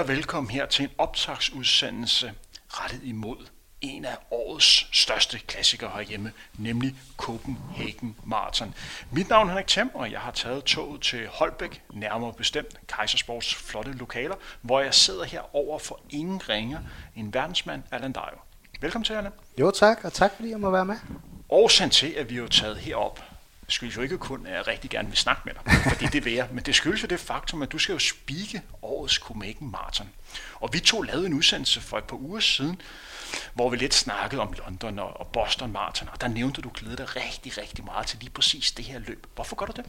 Og velkommen her til en optagsudsendelse rettet imod en af årets største klassikere herhjemme, nemlig Copenhagen Marathon. Mit navn er Henrik Thiem, og jeg har taget toget til Holbæk, nærmere bestemt Kaisersports flotte lokaler, hvor jeg sidder her over for ingen ringer en verdensmand, Allan Dajo. Velkommen til, Allan. Jo tak, og tak fordi jeg må være med. Årsagen til, at vi er taget herop, skyldes jo ikke kun, at jeg rigtig gerne vil snakke med dig, fordi det vil jeg, men det skyldes jo det faktum, at du skal jo spike årets Copenhagen Marathon. Og vi to lavede en udsendelse for et par uger siden, hvor vi lidt snakkede om London og Boston Marathon, og der nævnte du glæde dig rigtig, rigtig meget til lige præcis det her løb. Hvorfor gør du det?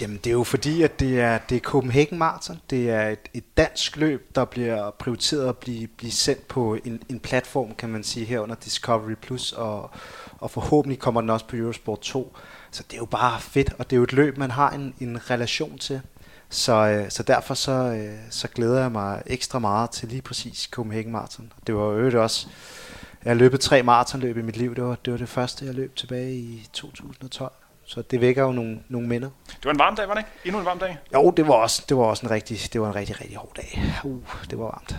Jamen det er jo fordi, at det er, det er Copenhagen Marathon. Det er et, et dansk løb, der bliver prioriteret at blive, blive sendt på en, en platform, kan man sige, her under Discovery Plus, og, og forhåbentlig kommer den også på Eurosport 2. Så det er jo bare fedt, og det er jo et løb, man har en, en relation til. Så, øh, så derfor så, øh, så glæder jeg mig ekstra meget til lige præcis Copenhagen Marathon. Det var jo også, jeg har løbet tre maratonløb i mit liv. Det var, det var det første, jeg løb tilbage i 2012. Så det vækker jo nogle, nogle minder. Det var en varm dag, var det ikke? Endnu en varm dag? Jo, det var også, det var også en rigtig, det var en rigtig, rigtig hård dag. Uh, det var varmt.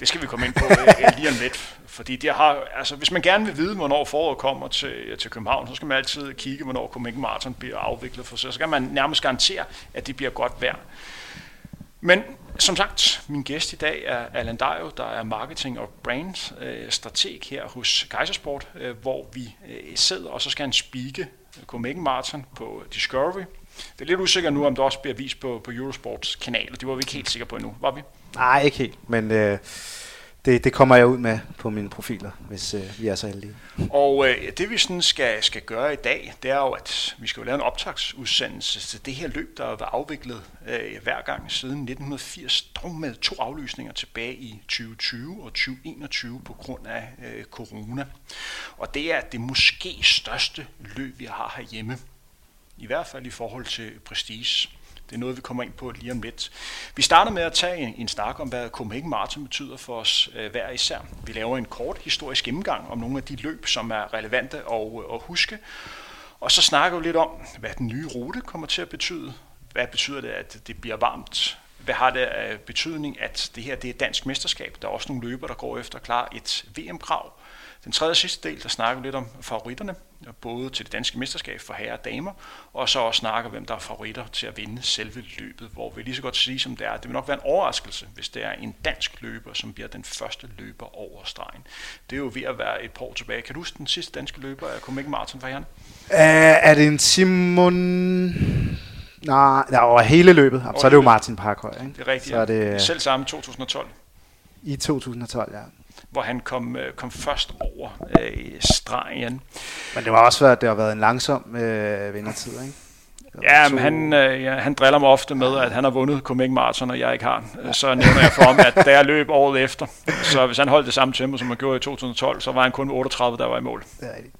Det skal vi komme ind på øh, lige om lidt. Fordi det har, altså, hvis man gerne vil vide, hvornår foråret kommer til, til København, så skal man altid kigge, hvornår Copenhagen Marathon bliver afviklet for. Så kan man nærmest garantere, at det bliver godt vejr. Men som sagt, min gæst i dag er Allan Dajo, der er marketing og brand øh, strateg her hos Kaisersport, øh, hvor vi øh, sidder, og så skal han spike Copenhagen Marathon på Discovery. Det er lidt usikkert nu, om det også bliver vist på, på Eurosports kanal, og det var vi ikke helt sikre på endnu, var vi? Nej, ikke helt, men øh, det, det kommer jeg ud med på mine profiler, hvis øh, vi er så heldige. Og øh, det vi sådan skal, skal gøre i dag, det er jo, at vi skal jo lave en optagsudsendelse til det her løb, der har været afviklet øh, hver gang siden 1980, dog med to aflysninger tilbage i 2020 og 2021 på grund af øh, corona. Og det er det måske største løb, vi har herhjemme. I hvert fald i forhold til prestige. Det er noget, vi kommer ind på lige om lidt. Vi starter med at tage en snak om, hvad Copenhagen Marathon betyder for os øh, hver især. Vi laver en kort historisk gennemgang om nogle af de løb, som er relevante at, øh, at huske. Og så snakker vi lidt om, hvad den nye rute kommer til at betyde. Hvad betyder det, at det bliver varmt? Hvad har det af betydning, at det her det er dansk mesterskab? Der er også nogle løber, der går efter at klare et VM-krav. Den tredje og sidste del, der snakker vi lidt om favoritterne, både til det danske mesterskab for herrer og damer, og så også snakker hvem der er favoritter til at vinde selve løbet, hvor vi lige så godt sige, som det er, det vil nok være en overraskelse, hvis det er en dansk løber, som bliver den første løber over stregen. Det er jo ved at være et par år tilbage. Kan du huske den sidste danske løber af Copenhagen Martin for herrerne? Uh, er det en Simon... Nej, der var hele løbet. Så er det jo Martin Parkhøj, ikke? Det er rigtigt, så er det... Selv samme 2012. I 2012, ja hvor han kom, øh, kom først over øh, stregen. Men det var også været, det har været en langsom øh, vindertid, ikke? Ja, men han, øh, ja, han driller mig ofte med, at han har vundet Copenhagen Marathon, og jeg ikke har. Så nævner jeg for ham, at da jeg løb året efter, så hvis han holdt det samme tempo, som han gjorde i 2012, så var han kun 38, der var i mål.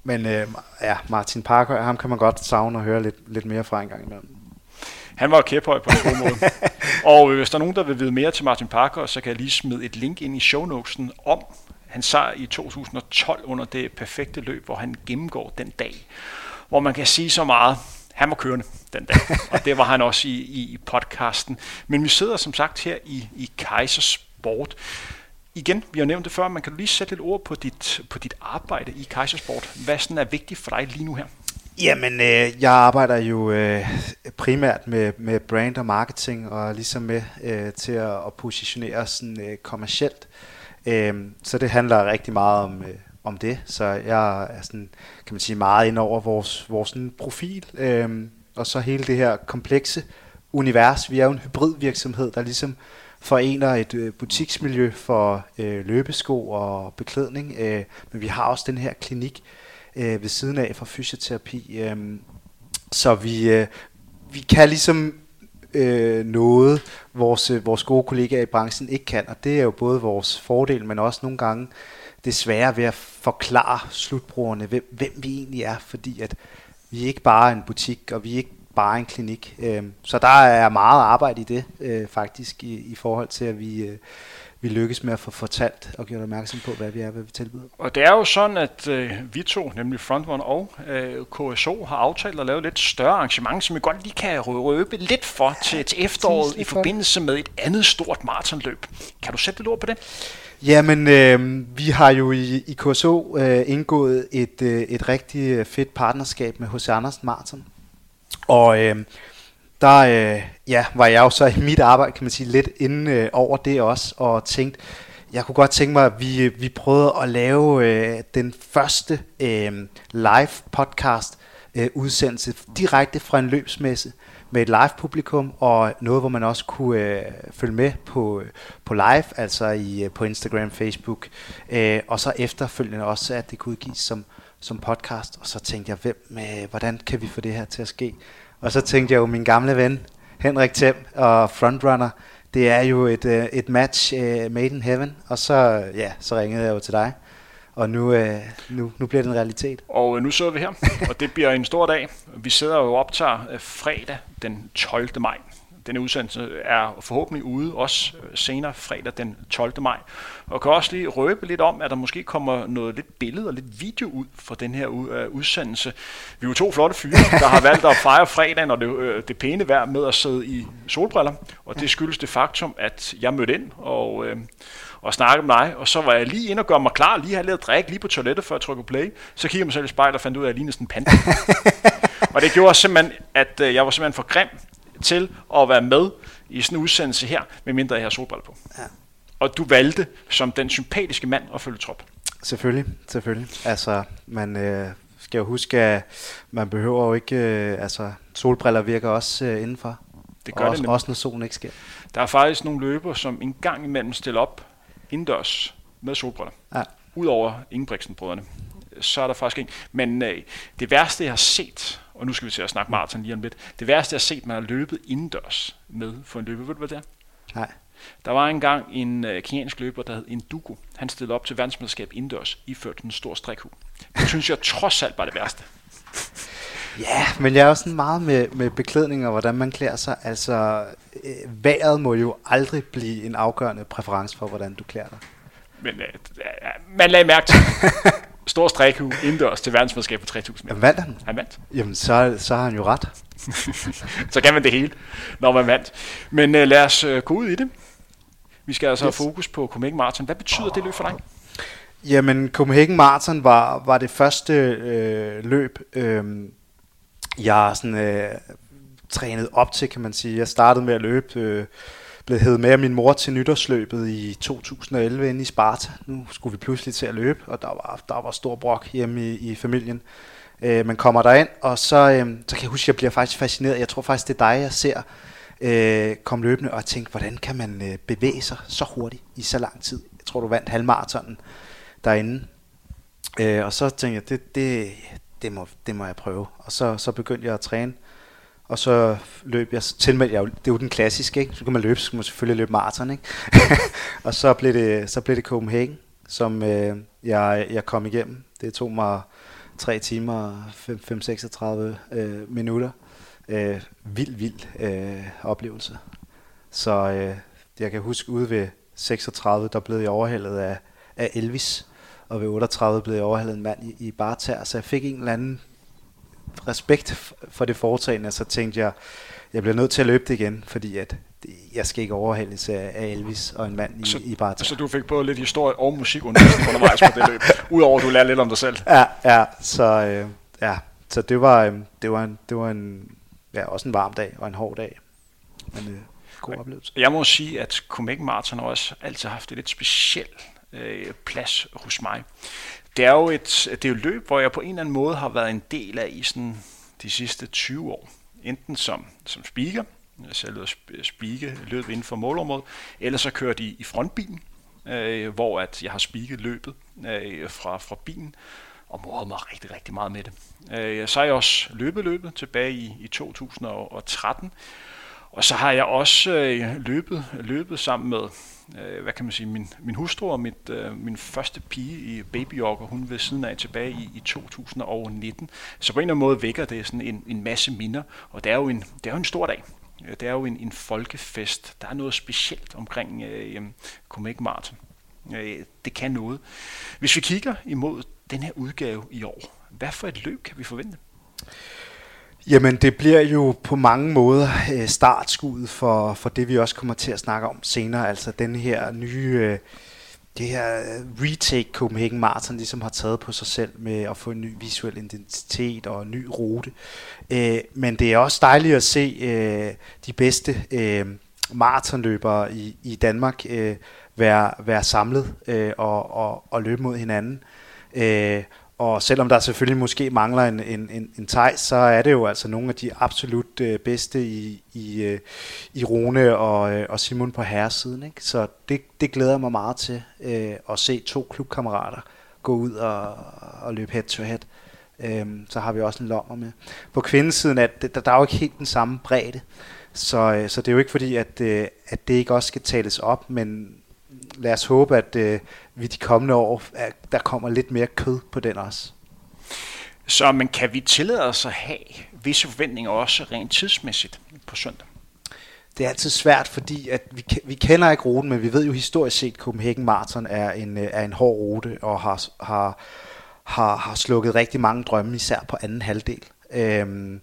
Men øh, ja, Martin Parker, ham kan man godt savne og høre lidt, lidt mere fra en gang imellem. Han var kæphøj på en god måde. og hvis der er nogen, der vil vide mere til Martin Parker, så kan jeg lige smide et link ind i shownotesen om han sejr i 2012 under det perfekte løb, hvor han gennemgår den dag. Hvor man kan sige så meget, han var kørende den dag, og det var han også i, i, i podcasten. Men vi sidder som sagt her i, i Kaisersport. Igen, vi har nævnt det før, man kan du lige sætte lidt ord på dit, på dit arbejde i Kaisersport. Hvad sådan er vigtigt for dig lige nu her? Jamen, øh, jeg arbejder jo øh, primært med, med brand og marketing, og ligesom med øh, til at, at positionere sådan øh, kommercielt. Øh, Øhm, så det handler rigtig meget om, øh, om det. Så jeg er sådan, kan man sige, meget ind over vores, vores sådan, profil, øh, og så hele det her komplekse univers. Vi er jo en hybridvirksomhed, der ligesom forener et øh, butiksmiljø for øh, løbesko og beklædning, øh, men vi har også den her klinik, øh, ved siden af for fysioterapi. Øh, så vi, øh, vi kan ligesom øh, noget, vores, øh, vores gode kollegaer i branchen ikke kan, og det er jo både vores fordel, men også nogle gange det svære ved at forklare slutbrugerne, hvem, hvem vi egentlig er, fordi at vi er ikke bare en butik, og vi er ikke bare en klinik. Øh, så der er meget arbejde i det, øh, faktisk, i, i forhold til, at vi, øh, vi lykkes med at få fortalt og gjort opmærksom på, hvad vi er, hvad vi tilbyder. Og det er jo sådan, at øh, vi to, nemlig Frontrunner og øh, KSO, har aftalt at lave lidt større arrangement, som vi godt lige kan røbe lidt for til, til efteråret i forbindelse med et andet stort maratonløb. Kan du sætte lidt ord på det? Jamen, øh, vi har jo i, i KSO øh, indgået et, øh, et rigtig fedt partnerskab med H.C. Andersen Marathon. Og øh, der øh, ja, var jeg jo så i mit arbejde, kan man sige, lidt inde øh, over det også, og tænkte, jeg kunne godt tænke mig, at vi, øh, vi prøvede at lave øh, den første øh, live podcast øh, udsendelse direkte fra en løbsmesse med et live publikum og noget, hvor man også kunne øh, følge med på, øh, på live, altså i, øh, på Instagram, Facebook, øh, og så efterfølgende også, at det kunne udgives som, som podcast. Og så tænkte jeg, hvem, øh, hvordan kan vi få det her til at ske? Og så tænkte jeg jo, min gamle ven, Henrik Thiem og Frontrunner, det er jo et, øh, et match øh, made in heaven. Og så, ja, så ringede jeg jo til dig. Og nu, øh, nu, nu bliver det en realitet. Og øh, nu sidder vi her, og det bliver en stor dag. Vi sidder jo og optager øh, fredag den 12. maj. Denne udsendelse er forhåbentlig ude også senere fredag den 12. maj. Og kan også lige røbe lidt om, at der måske kommer noget lidt billede og lidt video ud fra den her udsendelse. Vi er jo to flotte fyre, der har valgt at fejre fredagen og det, det pæne vejr med at sidde i solbriller. Og det skyldes det faktum, at jeg mødte ind og, øh, og snakkede med dig, og så var jeg lige inde og gøre mig klar, lige have lidt drik lige på toilettet, før jeg trykker play. Så kiggede jeg mig selv i spejlet og fandt ud af, at jeg lignede sådan en panda. og det gjorde simpelthen, at øh, jeg var simpelthen for grim til at være med i sådan en udsendelse her, medmindre jeg har solbriller på. Ja. Og du valgte som den sympatiske mand at følge trop. Selvfølgelig, selvfølgelig. Altså, man øh, skal jo huske, at man behøver jo ikke, øh, altså solbriller virker også øh, indenfor. Det gør også, det også når solen ikke sker. Der er faktisk nogle løber, som en gang imellem stiller op indendørs med solbriller. Ja. Udover Ingebrigtsen-brødrene. Så er der faktisk ikke. Men øh, det værste, jeg har set, og nu skal vi til at snakke maraton lige om lidt. Det værste, jeg har set, man har løbet indendørs med for en løber. Ved du, hvad det er? Nej. Der var engang en uh, keniansk løber, der hed Indugo. Han stillede op til verdensmesterskab indendørs, iført en stor strikhue. Det synes jeg trods alt var det værste. Ja, men jeg er også sådan meget med, med beklædning og hvordan man klæder sig. Altså, øh, vejret må jo aldrig blive en afgørende præference for, hvordan du klæder dig. Men øh, man lagde mærke til, stor strikhue indendørs til verdensmesterskab på 3000 meter. Vandt han? Han vandt. Jamen, så, så har han jo ret. så kan man det hele, når man vandt. Men uh, lad os uh, gå ud i det. Vi skal altså yes. have fokus på Copenhagen Marathon. Hvad betyder oh. det løb for dig? Jamen, Copenhagen Marathon var, var det første øh, løb, øh, jeg sådan, øh, trænet op til, kan man sige. Jeg startede med at løbe øh, blev hævet med af min mor til nytårsløbet i 2011 inde i Sparta. Nu skulle vi pludselig til at løbe, og der var, der var stor brok hjemme i, i familien. Øh, man kommer derind, og så, øh, så kan jeg huske, at jeg bliver faktisk fascineret. Jeg tror faktisk, det er dig, jeg ser øh, komme løbende og tænke, hvordan kan man øh, bevæge sig så hurtigt i så lang tid? Jeg tror, du vandt halvmaratonen derinde. Øh, og så tænkte jeg, det, det, det, må, det må jeg prøve. Og så, så begyndte jeg at træne og så løb jeg, tilmeldte jeg, det er jo den klassiske, ikke? så kan man løbe, så skal man selvfølgelig løbe maraton, ikke? og så blev det, så blev det Copenhagen, som øh, jeg, jeg kom igennem. Det tog mig 3 timer 5-36 øh, minutter. Øh, vild, vild øh, oplevelse. Så øh, jeg kan huske ude ved 36, der blev jeg overhældet af, af Elvis, og ved 38 blev jeg overhældet en mand i, i barter, så jeg fik en eller anden respekt for det foretagende, så tænkte jeg, jeg bliver nødt til at løbe det igen, fordi at jeg skal ikke overhældes af Elvis og en mand i, så, i bare Så du fik både lidt historie og musik undervejs på det løb, udover at du lærte lidt om dig selv? Ja, ja så, øh, ja, så det var, øh, det var, en, det var en, ja, også en varm dag og en hård dag. Men øh, god oplevelse. Jeg må sige, at Copenhagen Marathon har også altid haft et lidt specielt øh, plads hos mig det er jo et, det er jo et løb, hvor jeg på en eller anden måde har været en del af i sådan de sidste 20 år. Enten som, som speaker, altså selv at spike løbet inden for målområdet, eller så kørt i, i frontbilen, øh, hvor at jeg har spiket løbet øh, fra, fra bilen, og moret mig rigtig, rigtig meget med det. Øh, så har jeg også løbet løbet tilbage i, i 2013, og så har jeg også øh, løbet, løbet sammen med øh, hvad kan man sige, min, min hustru og mit, øh, min første pige i Baby York, og hun ved siden af tilbage i, i 2019. Så på en eller anden måde vækker det sådan en, en masse minder, og det er jo en, det er jo en stor dag. Øh, det er jo en, en folkefest. Der er noget specielt omkring øh, Comic Marathon. Øh, det kan noget. Hvis vi kigger imod den her udgave i år, hvad for et løb kan vi forvente? Jamen, det bliver jo på mange måder øh, startskuddet for, for det, vi også kommer til at snakke om senere. Altså den her nye, øh, det her øh, retake Copenhagen Marathon ligesom har taget på sig selv med at få en ny visuel identitet og en ny rute. Øh, men det er også dejligt at se øh, de bedste øh, maratonløbere i, i Danmark være, være samlet og, og, og løbe mod hinanden. Og selvom der selvfølgelig måske mangler en, en, en, en tej, så er det jo altså nogle af de absolut øh, bedste i, i, øh, i Rune og, øh, og Simon på herresiden. Ikke? Så det, det glæder mig meget til øh, at se to klubkammerater gå ud og, og løbe head to head. Øh, så har vi også en lommer med. På kvindesiden er der, der er jo ikke helt den samme bredde. Så, øh, så det er jo ikke fordi, at, øh, at det ikke også skal tales op, men lad os håbe, at øh, vi de kommende år, at der kommer lidt mere kød på den også. Så men kan vi tillade os at have visse forventninger også rent tidsmæssigt på søndag? Det er altid svært, fordi at vi, vi kender ikke ruten, men vi ved jo historisk set, at Copenhagen Marathon er en, øh, er en hård rute og har, har, har, har slukket rigtig mange drømme, især på anden halvdel. Øhm,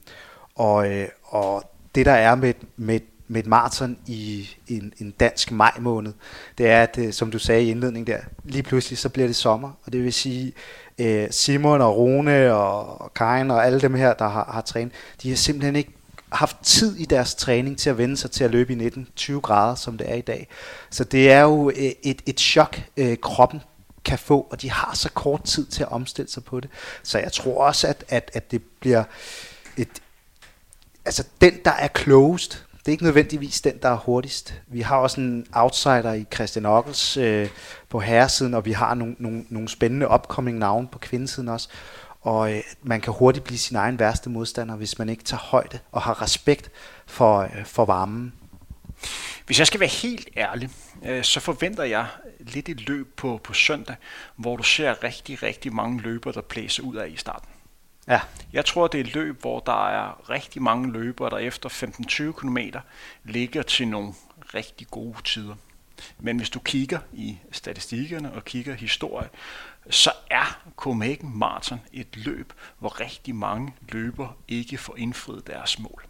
og, øh, og det der er med, med med et maraton i en, en dansk maj måned, det er, at øh, som du sagde i indledningen der, lige pludselig så bliver det sommer, og det vil sige, øh, Simon og Rune og Karin og alle dem her, der har, har trænet, de har simpelthen ikke haft tid i deres træning til at vende sig til at løbe i 19-20 grader, som det er i dag. Så det er jo øh, et, et chok, øh, kroppen kan få, og de har så kort tid til at omstille sig på det. Så jeg tror også, at, at, at det bliver et, altså den, der er closed, det er ikke nødvendigvis den, der er hurtigst. Vi har også en outsider i Christian Ockels øh, på herresiden, og vi har nogle, nogle, nogle spændende upcoming navne på kvindesiden også. Og øh, man kan hurtigt blive sin egen værste modstander, hvis man ikke tager højde og har respekt for, øh, for varmen. Hvis jeg skal være helt ærlig, øh, så forventer jeg lidt et løb på, på søndag, hvor du ser rigtig, rigtig mange løbere, der blæser ud af i starten. Ja. Jeg tror, det er et løb, hvor der er rigtig mange løbere, der efter 15-20 km ligger til nogle rigtig gode tider. Men hvis du kigger i statistikkerne og kigger historie, så er Copenhagen Marathon et løb, hvor rigtig mange løber ikke får indfriet deres mål.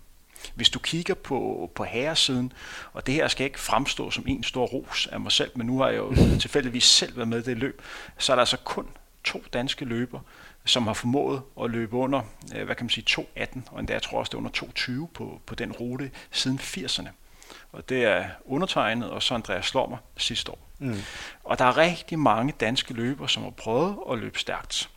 Hvis du kigger på, på herresiden, og det her skal ikke fremstå som en stor ros af mig selv, men nu har jeg jo tilfældigvis selv været med i det løb, så er der altså kun to danske løber, som har formået at løbe under, øh, hvad kan man sige, 2.18, og endda jeg tror også, det er under 2.20 på, på den rute siden 80'erne. Og det er undertegnet, og så Andreas Slommer sidste år. Mm. Og der er rigtig mange danske løbere, som har prøvet at løbe stærkt.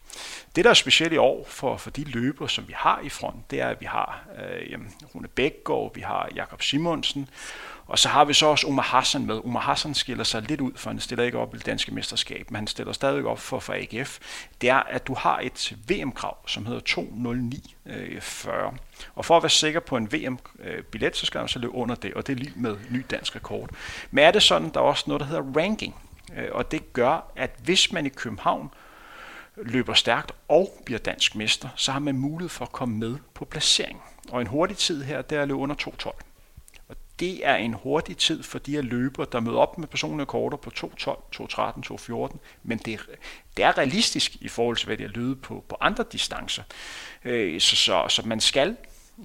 Det, der er specielt i år for, for de løbere, som vi har i front, det er, at vi har øh, Rune Bækgaard, vi har Jakob Simonsen, og så har vi så også Omar Hassan med. Omar Hassan skiller sig lidt ud, for han stiller ikke op i det danske mesterskab, men han stiller stadig op for, for AGF. Det er, at du har et VM-krav, som hedder 2.09.40. Øh, og for at være sikker på en VM-billet, så skal man så løbe under det, og det er lige med ny dansk rekord. Men er det sådan, der er også noget, der hedder ranking. Øh, og det gør, at hvis man i København løber stærkt og bliver dansk mester, så har man mulighed for at komme med på placering. Og en hurtig tid her, det er at løbe under 2.12 det er en hurtig tid for de her løbere, der møder op med personlige korter på 2.12, 2.13, 2.14, men det, det er realistisk i forhold til, hvad det er løbet på, på andre distancer. Øh, så, så, så man skal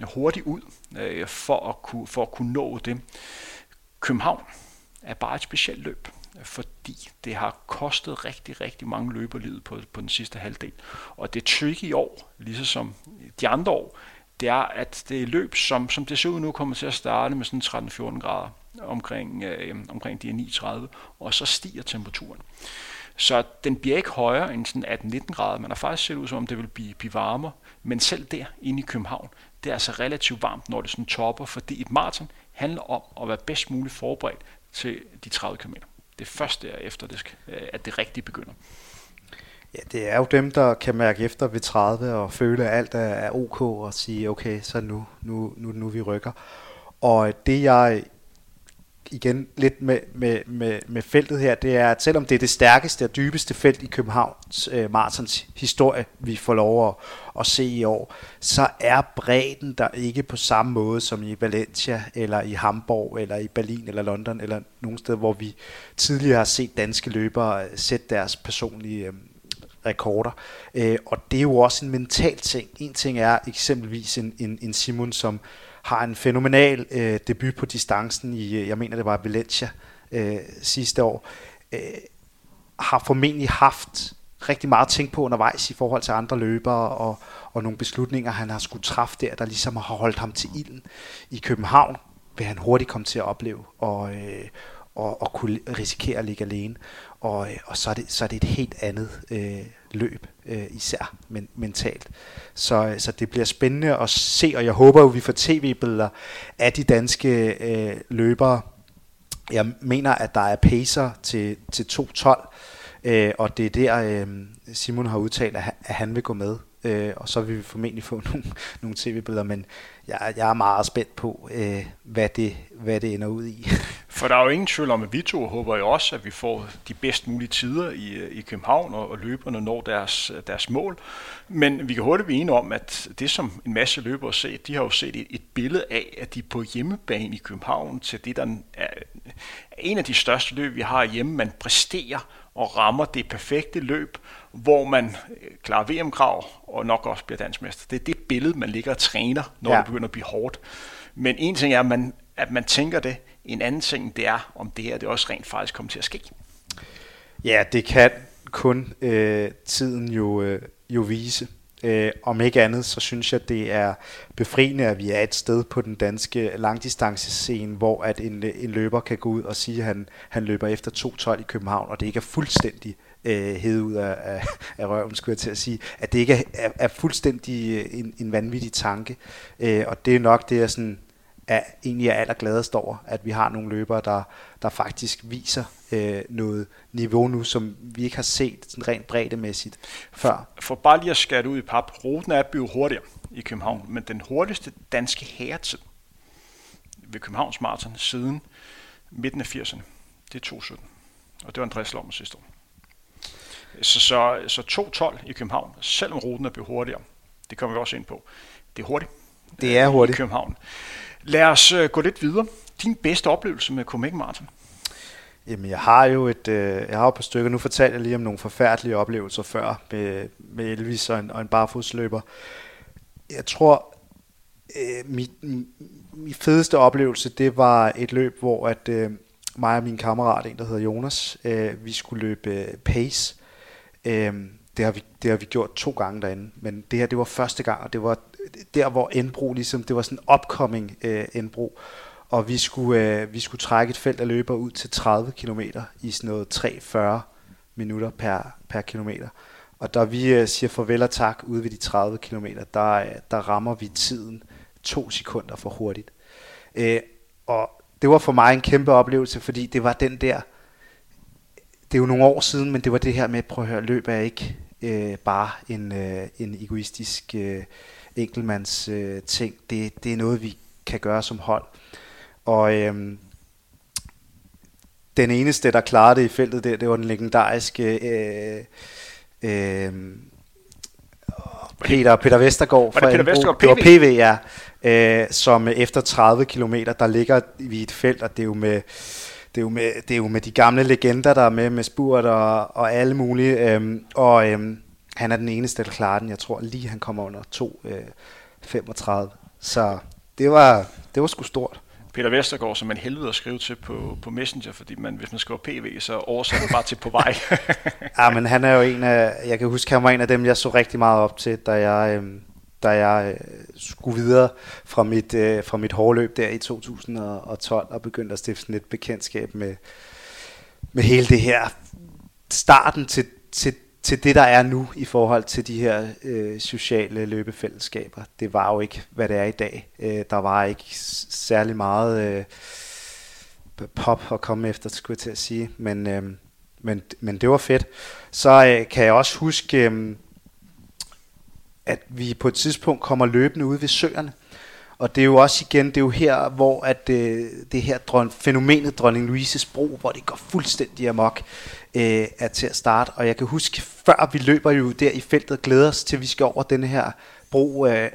hurtigt ud øh, for, at kunne, for at kunne nå det. København er bare et specielt løb fordi det har kostet rigtig, rigtig mange løber livet på, på den sidste halvdel. Og det tricky i år, ligesom som de andre år, det er, at det er løb, som, som det ser ud nu, kommer til at starte med sådan 13-14 grader omkring, øh, omkring de 39, og så stiger temperaturen. Så den bliver ikke højere end sådan 18-19 grader. Man har faktisk set ud som om, det vil blive, blive varmere. Men selv der inde i København, det er altså relativt varmt, når det sådan topper, fordi et maraton handler om at være bedst muligt forberedt til de 30 km. Det er først derefter, det skal, at det rigtigt begynder. Ja, det er jo dem, der kan mærke efter ved 30 og føle, at alt er, ok og sige, okay, så nu, nu, nu, nu vi rykker. Og det jeg igen lidt med, med, med, med feltet her, det er, at selvom det er det stærkeste og dybeste felt i Københavns øh, Martins historie, vi får lov at, at se i år, så er bredden der ikke på samme måde som i Valencia, eller i Hamburg, eller i Berlin, eller London, eller nogen steder, hvor vi tidligere har set danske løbere øh, sætte deres personlige øh, rekorder. Øh, og det er jo også en mental ting. En ting er eksempelvis en, en, en Simon, som har en fænomenal øh, debut på distancen i, øh, jeg mener det var Valencia øh, sidste år, øh, har formentlig haft rigtig meget at tænke på undervejs i forhold til andre løbere og, og nogle beslutninger, han har skulle træffe der, der ligesom har holdt ham til ilden. I København vil han hurtigt komme til at opleve og, øh, og, og kunne risikere at ligge alene. Og, øh, og så, er det, så er det et helt andet øh, løb, øh, især men, mentalt. Så, øh, så det bliver spændende at se, og jeg håber jo, vi får tv-billeder af de danske øh, løbere. Jeg mener, at der er pacer til, til 2.12, øh, og det er der, øh, Simon har udtalt, at han, at han vil gå med. Øh, og så vil vi formentlig få nogle, nogle tv-billeder, men jeg, jeg er meget spændt på, øh, hvad, det, hvad det ender ud i. For der er jo ingen tvivl om, at vi to håber jo også, at vi får de bedst mulige tider i, i København, og, og løberne når deres, deres mål. Men vi kan hurtigt blive enige om, at det som en masse løbere har set, de har jo set et, et billede af, at de på hjemmebane i København til det, der er en af de største løb, vi har hjemme, man præsterer og rammer det perfekte løb, hvor man øh, klarer VM-krav og nok også bliver dansmester. Det er det billede, man ligger og træner, når ja. det begynder at blive hårdt. Men en ting er, at man, at man tænker det. En anden ting, det er, om det her det også rent faktisk kommer til at ske. Ja, det kan kun øh, tiden jo, øh, jo vise. Øh, om ikke andet, så synes jeg, det er befriende, at vi er et sted på den danske langdistancescene, hvor at en, en løber kan gå ud og sige, at han, han løber efter 2.12 i København, og det ikke er fuldstændig øh, hed ud af, af, af røven, skulle jeg til at sige, at det ikke er, er, er fuldstændig en, en vanvittig tanke. Øh, og det er nok det, jeg sådan er, egentlig er allergladest over, at vi har nogle løbere, der, der faktisk viser øh, noget niveau nu, som vi ikke har set sådan rent breddemæssigt før. For, bare lige at skære ud i pap, ruten er blevet hurtigere i København, men den hurtigste danske herretid ved Københavns Marathon siden midten af 80'erne, det er 2.17. Og det var Andreas Lommer sidste år. Så, så, så 2.12 i København, selvom ruten er blevet hurtigere, det kommer vi også ind på. Det er hurtigt. Det er hurtigt. I København. Lad os øh, gå lidt videre. Din bedste oplevelse med Copenhagen Marathon? Jamen, jeg har jo et, øh, jeg har jo et par stykker. Nu fortalte jeg lige om nogle forfærdelige oplevelser før med, med Elvis og en, og en barfodsløber. Jeg tror, øh, mit, min fedeste oplevelse, det var et løb, hvor at øh, mig og min kammerat, en der hedder Jonas, øh, vi skulle løbe øh, pace. Øh, det, har vi, det har vi gjort to gange derinde, men det her, det var første gang, og det var der, hvor Endbro ligesom, det var sådan en upcoming øh, Endbro og vi skulle, øh, vi skulle trække et felt af løber ud til 30 km i sådan noget 43 minutter per, per kilometer. Og da vi øh, siger farvel og tak ude ved de 30 km, der, øh, der rammer vi tiden to sekunder for hurtigt. Øh, og det var for mig en kæmpe oplevelse, fordi det var den der, det er jo nogle år siden, men det var det her med, prøv at høre, løb er ikke øh, bare en, øh, en egoistisk øh, enkeltmands øh, ting. Det, det er noget, vi kan gøre som hold. Og øhm, den eneste, der klarede det i feltet der, det var den legendariske øh, øh, Peter, Peter Vestergaard. Var det Peter Vestergaard PV? Det var PV, ja. Øh, som efter 30 km, der ligger vi i et felt, og det er jo med det er jo med, det er jo med de gamle legender, der er med, med Spurt og, og alle mulige. Øhm, og øhm, han er den eneste, der klarer den. Jeg tror lige, han kommer under 2.35. Øh, Så det var, det var sgu stort. Peter Vestergaard, som man helvede at skrive til på, på Messenger, fordi man, hvis man skriver PV, så oversætter man bare til på vej. ja, men han er jo en af, jeg kan huske, han var en af dem, jeg så rigtig meget op til, da jeg, øh, da jeg øh, skulle videre fra mit, øh, fra mit hårløb der i 2012, og begyndte at stifte sådan et bekendtskab med, med hele det her starten til, til til det, der er nu i forhold til de her øh, sociale løbefællesskaber. Det var jo ikke, hvad det er i dag. Øh, der var ikke særlig meget øh, pop at komme efter, skulle jeg til at sige. Men, øh, men, men det var fedt. Så øh, kan jeg også huske, øh, at vi på et tidspunkt kommer løbende ud ved søerne. Og det er jo også igen, det er jo her, hvor at, øh, det her dron, fænomenet dronning Louises bro, hvor det går fuldstændig amok, øh, er til at starte. Og jeg kan huske, før vi løber jo der i feltet, glæder os til, at vi skal over den her bro. Øh,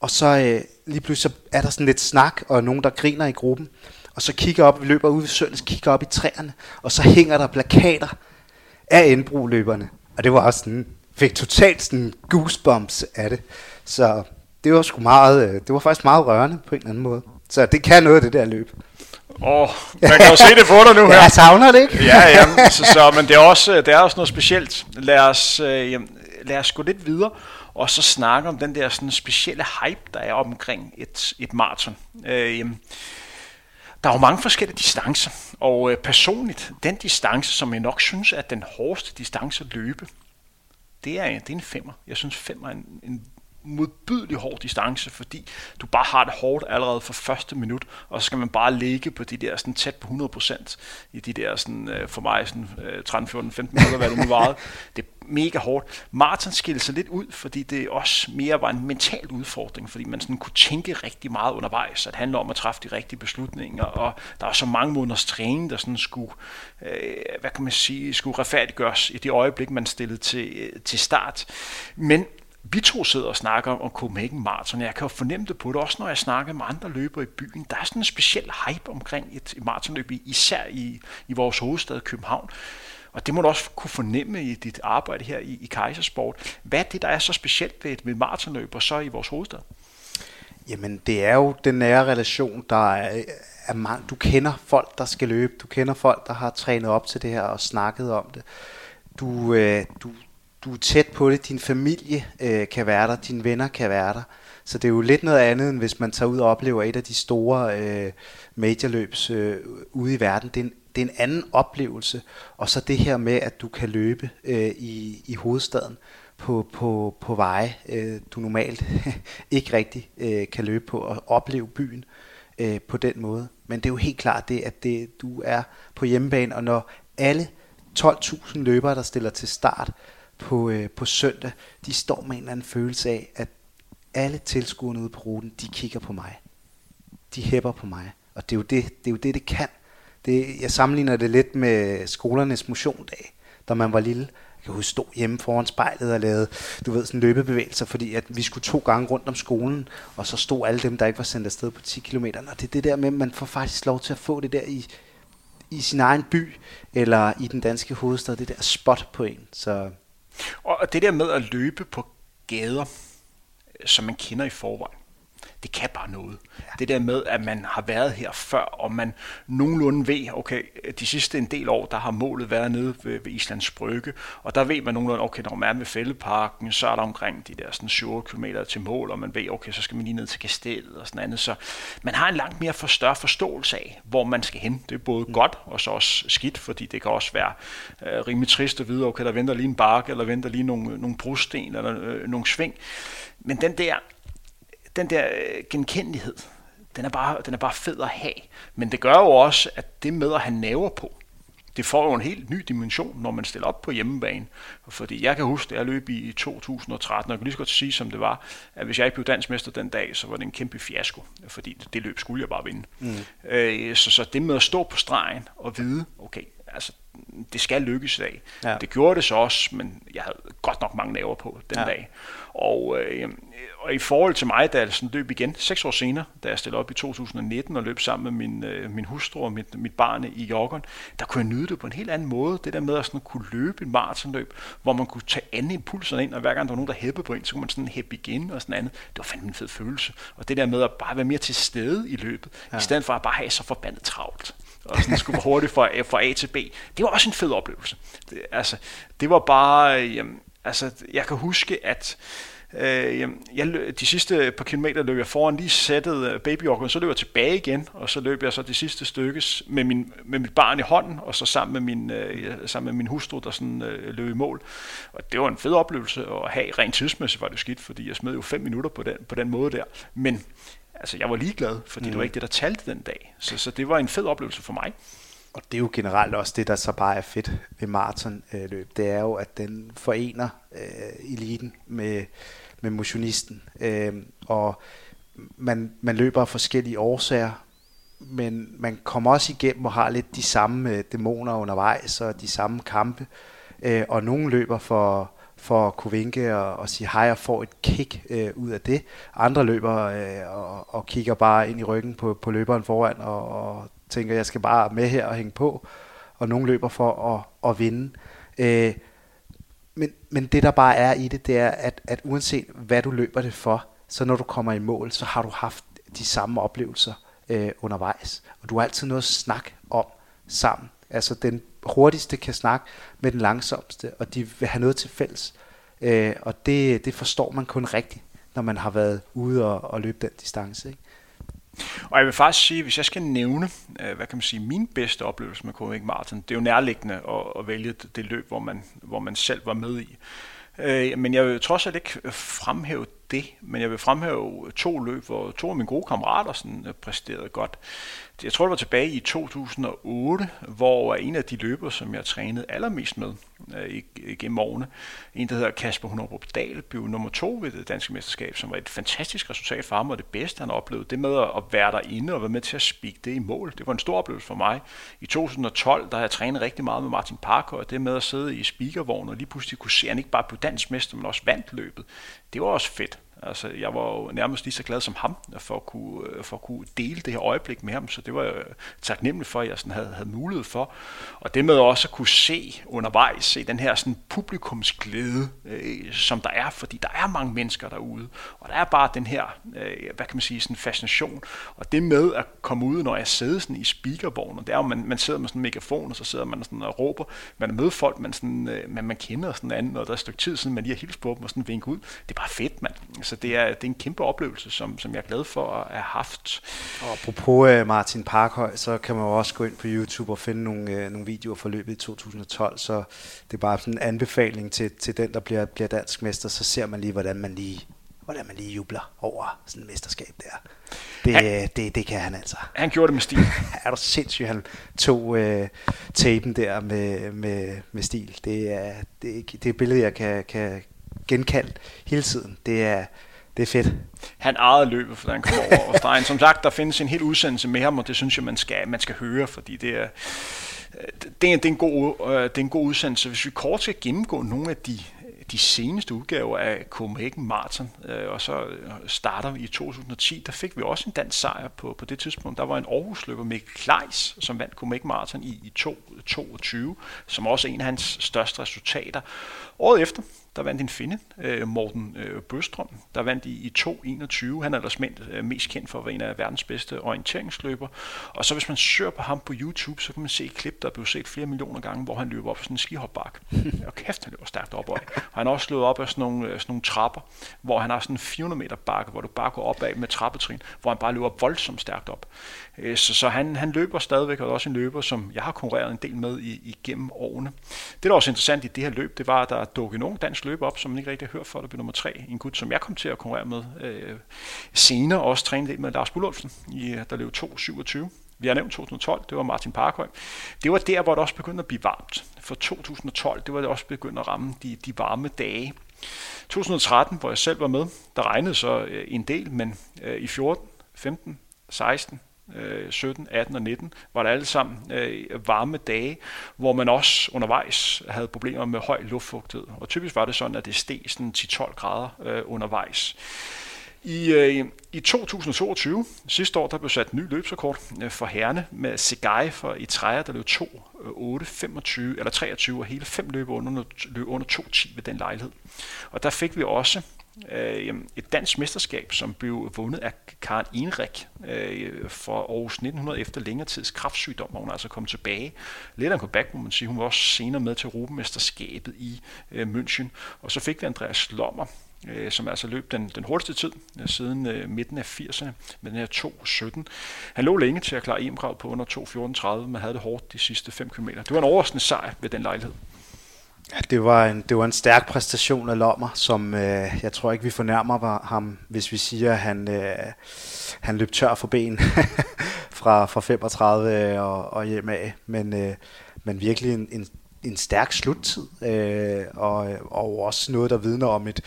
og så øh, lige pludselig så er der sådan lidt snak, og nogen, der griner i gruppen. Og så kigger op, vi løber ud ved Søndes, kigger op i træerne, og så hænger der plakater af indbroløberne. Og det var også sådan, fik totalt sådan goosebumps af det. Så det var sgu meget, øh, det var faktisk meget rørende på en eller anden måde. Så det kan noget, det der løb. Åh, oh, man kan jo se det på dig nu her. Jeg savner det, ikke? ja, ja, så, så, men det er, også, det er også noget specielt. Lad os, øh, lad os gå lidt videre, og så snakke om den der sådan specielle hype, der er omkring et, et maraton. Øh, der er jo mange forskellige distancer, og øh, personligt, den distance, som jeg nok synes er den hårdeste distance at løbe, det er, det er en femmer. Jeg synes, femmer er en, en modbydelig hård distance, fordi du bare har det hårdt allerede fra første minut, og så skal man bare ligge på de der sådan tæt på 100% i de der sådan, øh, for mig sådan, 13, 14, 15 minutter, hvad det nu var. Det er mega hårdt. Martin skilte sig lidt ud, fordi det også mere var en mental udfordring, fordi man sådan kunne tænke rigtig meget undervejs, at det handler om at træffe de rigtige beslutninger, og der var så mange måneders træning, der sådan skulle, øh, hvad kan man sige, skulle retfærdiggøres i det øjeblik, man stillede til, øh, til start. Men vi to sidder og snakker om Copenhagen Marathon. Jeg kan jo fornemme det på det, også når jeg snakker med andre løbere i byen. Der er sådan en speciel hype omkring et, maratonløb, især i, i vores hovedstad København. Og det må du også kunne fornemme i dit arbejde her i, i Kaisersport. Hvad er det, der er så specielt ved et, ved maratonløb og så i vores hovedstad? Jamen, det er jo den nære relation, der er, er mange. Du kender folk, der skal løbe. Du kender folk, der har trænet op til det her og snakket om det. Du, øh, du, du er tæt på det, din familie øh, kan være der, dine venner kan være der. Så det er jo lidt noget andet, end hvis man tager ud og oplever et af de store øh, majorløbs øh, ude i verden. Det er, en, det er en anden oplevelse. Og så det her med, at du kan løbe øh, i, i hovedstaden på, på, på veje, øh, du normalt ikke rigtig øh, kan løbe på, og opleve byen øh, på den måde. Men det er jo helt klart det, at det, du er på hjemmebane, og når alle 12.000 løbere, der stiller til start, på, øh, på søndag, de står med en eller anden følelse af, at alle tilskuerne ude på ruten, de kigger på mig. De hæpper på mig. Og det er jo det, det, er jo det, det kan. Det, jeg sammenligner det lidt med skolernes motiondag, da man var lille. Jeg kan huske, stå hjemme foran spejlet og lavede, du ved, sådan løbebevægelser, fordi at vi skulle to gange rundt om skolen, og så stod alle dem, der ikke var sendt afsted på 10 km. Og det er det der med, at man får faktisk lov til at få det der i, i sin egen by, eller i den danske hovedstad, det der spot på en. Så og det der med at løbe på gader, øh, som man kender i forvejen, det kan bare noget. Ja. Det der med, at man har været her før, og man nogenlunde ved, okay, de sidste en del år, der har målet været nede ved, ved Islands Brygge, og der ved man nogenlunde, okay, når man er ved Fældeparken, så er der omkring de der sådan 7 km til mål, og man ved, okay, så skal man lige ned til kastellet og sådan andet. Så man har en langt mere for større forståelse af, hvor man skal hen. Det er både mm. godt og så også skidt, fordi det kan også være øh, rimelig trist at vide, okay, der venter lige en bakke, eller venter lige nogle, nogle brosten, eller øh, nogle sving. Men den der den der øh, genkendelighed, den er, bare, den er bare fed at have. Men det gør jo også, at det med at have naver på, det får jo en helt ny dimension, når man stiller op på hjemmebane. Fordi jeg kan huske, at jeg løb i 2013, og jeg kan lige så godt sige, som det var, at hvis jeg ikke blev dansmester den dag, så var det en kæmpe fiasko, fordi det løb skulle jeg bare vinde. Mm. Øh, så, så det med at stå på stregen og vide, okay, altså det skal lykkes i dag. Ja. Det gjorde det så også, men jeg havde godt nok mange naver på den ja. dag. Og, øh, og i forhold til mig, da jeg sådan løb igen, seks år senere, da jeg stillede op i 2019 og løb sammen med min, øh, min hustru og mit, mit barn i joggeren, der kunne jeg nyde det på en helt anden måde. Det der med at sådan kunne løbe en maratonløb, hvor man kunne tage anden impulser ind, og hver gang der var nogen, der hæppede på en, så kunne man sådan hæppe igen og sådan andet. Det var fandme en fed følelse. Og det der med at bare være mere til stede i løbet, ja. i stedet for at bare have så forbandet travlt og sådan skulle hurtigt fra, fra A til B. Det var også en fed oplevelse. Det, altså, det var bare, jamen, altså, jeg kan huske, at Øh, jeg, de sidste par kilometer løb jeg foran, lige sættet øh, så løb jeg tilbage igen, og så løb jeg så det sidste stykke med, min, med mit barn i hånden, og så sammen med min, øh, sammen med min hustru, der sådan, øh, løb i mål. Og det var en fed oplevelse at have. Rent tidsmæssigt var det skidt, fordi jeg smed jo fem minutter på den, på den måde der. Men altså, jeg var ligeglad, fordi mm. det var ikke det, der talte den dag. Så, så det var en fed oplevelse for mig. Og det er jo generelt også det, der så bare er fedt ved maratonløb. Det er jo, at den forener øh, eliten med, med motionisten. Øh, og man, man løber af forskellige årsager, men man kommer også igennem og har lidt de samme øh, dæmoner undervejs og de samme kampe. Øh, og nogle løber for, for at kunne vinke og, og sige hej og få et kick øh, ud af det. Andre løber øh, og, og kigger bare ind i ryggen på, på løberen foran og, og tænker, jeg skal bare med her og hænge på. Og nogle løber for at, at vinde. Øh, men, men det der bare er i det, det er, at, at uanset hvad du løber det for, så når du kommer i mål, så har du haft de samme oplevelser øh, undervejs. Og du har altid noget at snakke om sammen. Altså den hurtigste kan snakke med den langsomste, og de vil have noget til fælles. Øh, og det, det forstår man kun rigtigt, når man har været ude og, og løbe den distance. Ikke? Og jeg vil faktisk sige, hvis jeg skal nævne, øh, hvad kan man sige, min bedste oplevelse med Copenhagen Martin, det er jo nærliggende at, at vælge det løb, hvor man, hvor man selv var med i. Øh, men jeg vil trods alt ikke fremhæve det, men jeg vil fremhæve to løb, hvor to af mine gode kammerater sådan, øh, præsterede godt. Jeg tror, det var tilbage i 2008, hvor en af de løber, som jeg trænede allermest med øh, gennem årene, en der hedder Kasper Hunderup Dahl, blev nummer to ved det danske mesterskab, som var et fantastisk resultat for ham, og det bedste, han oplevede. Det med at være derinde og være med til at spikke det i mål, det var en stor oplevelse for mig. I 2012, der har jeg trænet rigtig meget med Martin Parker, og det med at sidde i speakervognen og lige pludselig kunne se, at han ikke bare blev dansk mester, men også vandt løbet. Det var også fedt. Altså, jeg var jo nærmest lige så glad som ham øh, for at kunne, øh, for at kunne dele det her øjeblik med ham, så det var jeg øh, taknemmelig for, at jeg sådan havde, havde mulighed for. Og det med også at kunne se undervejs, se den her sådan publikumsglæde, øh, som der er, fordi der er mange mennesker derude, og der er bare den her, øh, hvad kan man sige, sådan fascination. Og det med at komme ud, når jeg sidder sådan i speakervognen, det er jo, man, man sidder med sådan en megafon, og så sidder man sådan og råber, man er med folk, man, sådan, øh, man, man kender sådan anden, og der er et stykke tid siden, man lige har hilst på dem og sådan vinket ud. Det er bare fedt, mand. Så det er, det er en kæmpe oplevelse, som, som jeg er glad for at have haft. Og apropos uh, Martin Parkhøj, så kan man jo også gå ind på YouTube og finde nogle, uh, nogle videoer fra løbet i 2012, så det er bare sådan en anbefaling til, til den, der bliver, bliver dansk mester, så ser man lige, hvordan man lige hvordan man lige jubler over sådan et mesterskab der. Det, han, det, det kan han altså. Han gjorde det med stil. er du sindssygt, han tog uh, tapen der med, med, med stil. Det er, det, det er et billede, jeg kan, kan genkaldt hele tiden. Det er, det er fedt. Han ejede løbet, for han kom over stregen. Som sagt, der findes en hel udsendelse med ham, og det synes jeg, man skal, man skal høre, fordi det er, øh, det er, det er, en, god, øh, det er en god udsendelse. Hvis vi kort skal gennemgå nogle af de, de seneste udgaver af Copenhagen Marathon, øh, og så starter vi i 2010, der fik vi også en dansk sejr på, på det tidspunkt. Der var en Aarhus-løber, Mikkel Kleis, som vandt Copenhagen Marathon i, i 2022, som også er en af hans største resultater. Året efter, der vandt en finde, øh, Morten øh, Bøstrøm, der vandt i, i 2.21. Han er ellers øh, mest kendt for at være en af verdens bedste orienteringsløber. Og så hvis man søger på ham på YouTube, så kan man se et klip, der er blevet set flere millioner gange, hvor han løber op sådan en skihopbakke. og kæft, han løber stærkt op. Og han har også løbet op af sådan nogle, sådan nogle trapper, hvor han har sådan en 400 meter bakke, hvor du bare går opad med trappetrin, hvor han bare løber voldsomt stærkt op. Så, så han, han løber stadigvæk, og er også en løber, som jeg har konkurreret en del med i, igennem årene. Det, der er også interessant i det her løb, det var, at der dukkede ung dansk løber op, som man ikke rigtig har hørt for, der blev nummer tre. En gut, som jeg kom til at konkurrere med øh, senere, også træne lidt med Lars Bullolfsen, i, øh, der løb 2.27. Vi har nævnt 2012, det var Martin Parkhøj. Det var der, hvor det også begyndte at blive varmt. For 2012, det var det også begyndt at ramme de, de varme dage. 2013, hvor jeg selv var med, der regnede så øh, en del, men øh, i 14, 15, 16, Øh, 17, 18 og 19, var der alle sammen øh, varme dage, hvor man også undervejs havde problemer med høj luftfugtighed. Og typisk var det sådan, at det steg sådan 10-12 grader øh, undervejs. I, øh, I 2022, sidste år, der blev sat en ny løbsrekord øh, for herrene med Segai for i træer, der løb 2, 8, 25 eller 23 og hele fem løb under, løb under 2.10 ved den lejlighed. Og der fik vi også øh, et dansk mesterskab, som blev vundet af Karen Enrik øh, for Aarhus 1900 efter længere tids kraftsygdom, hvor hun altså kom tilbage. Lidt af en comeback, må man sige. Hun var også senere med til Europamesterskabet i øh, München. Og så fik vi Andreas Lommer, øh, som altså løb den, den hurtigste tid øh, siden øh, midten af 80'erne med den her 2.17. Han lå længe til at klare em på under 2.14.30, men havde det hårdt de sidste 5 km. Det var en overraskende sejr ved den lejlighed. Ja, det var en, det var en stærk præstation af Lommer, som øh, jeg tror ikke, vi fornærmer ham, hvis vi siger, at han, øh, han løb tør for ben fra, fra 35 øh, og, og hjem af. Men, øh, men virkelig en, en, en stærk sluttid, øh, og, og også noget, der vidner om et,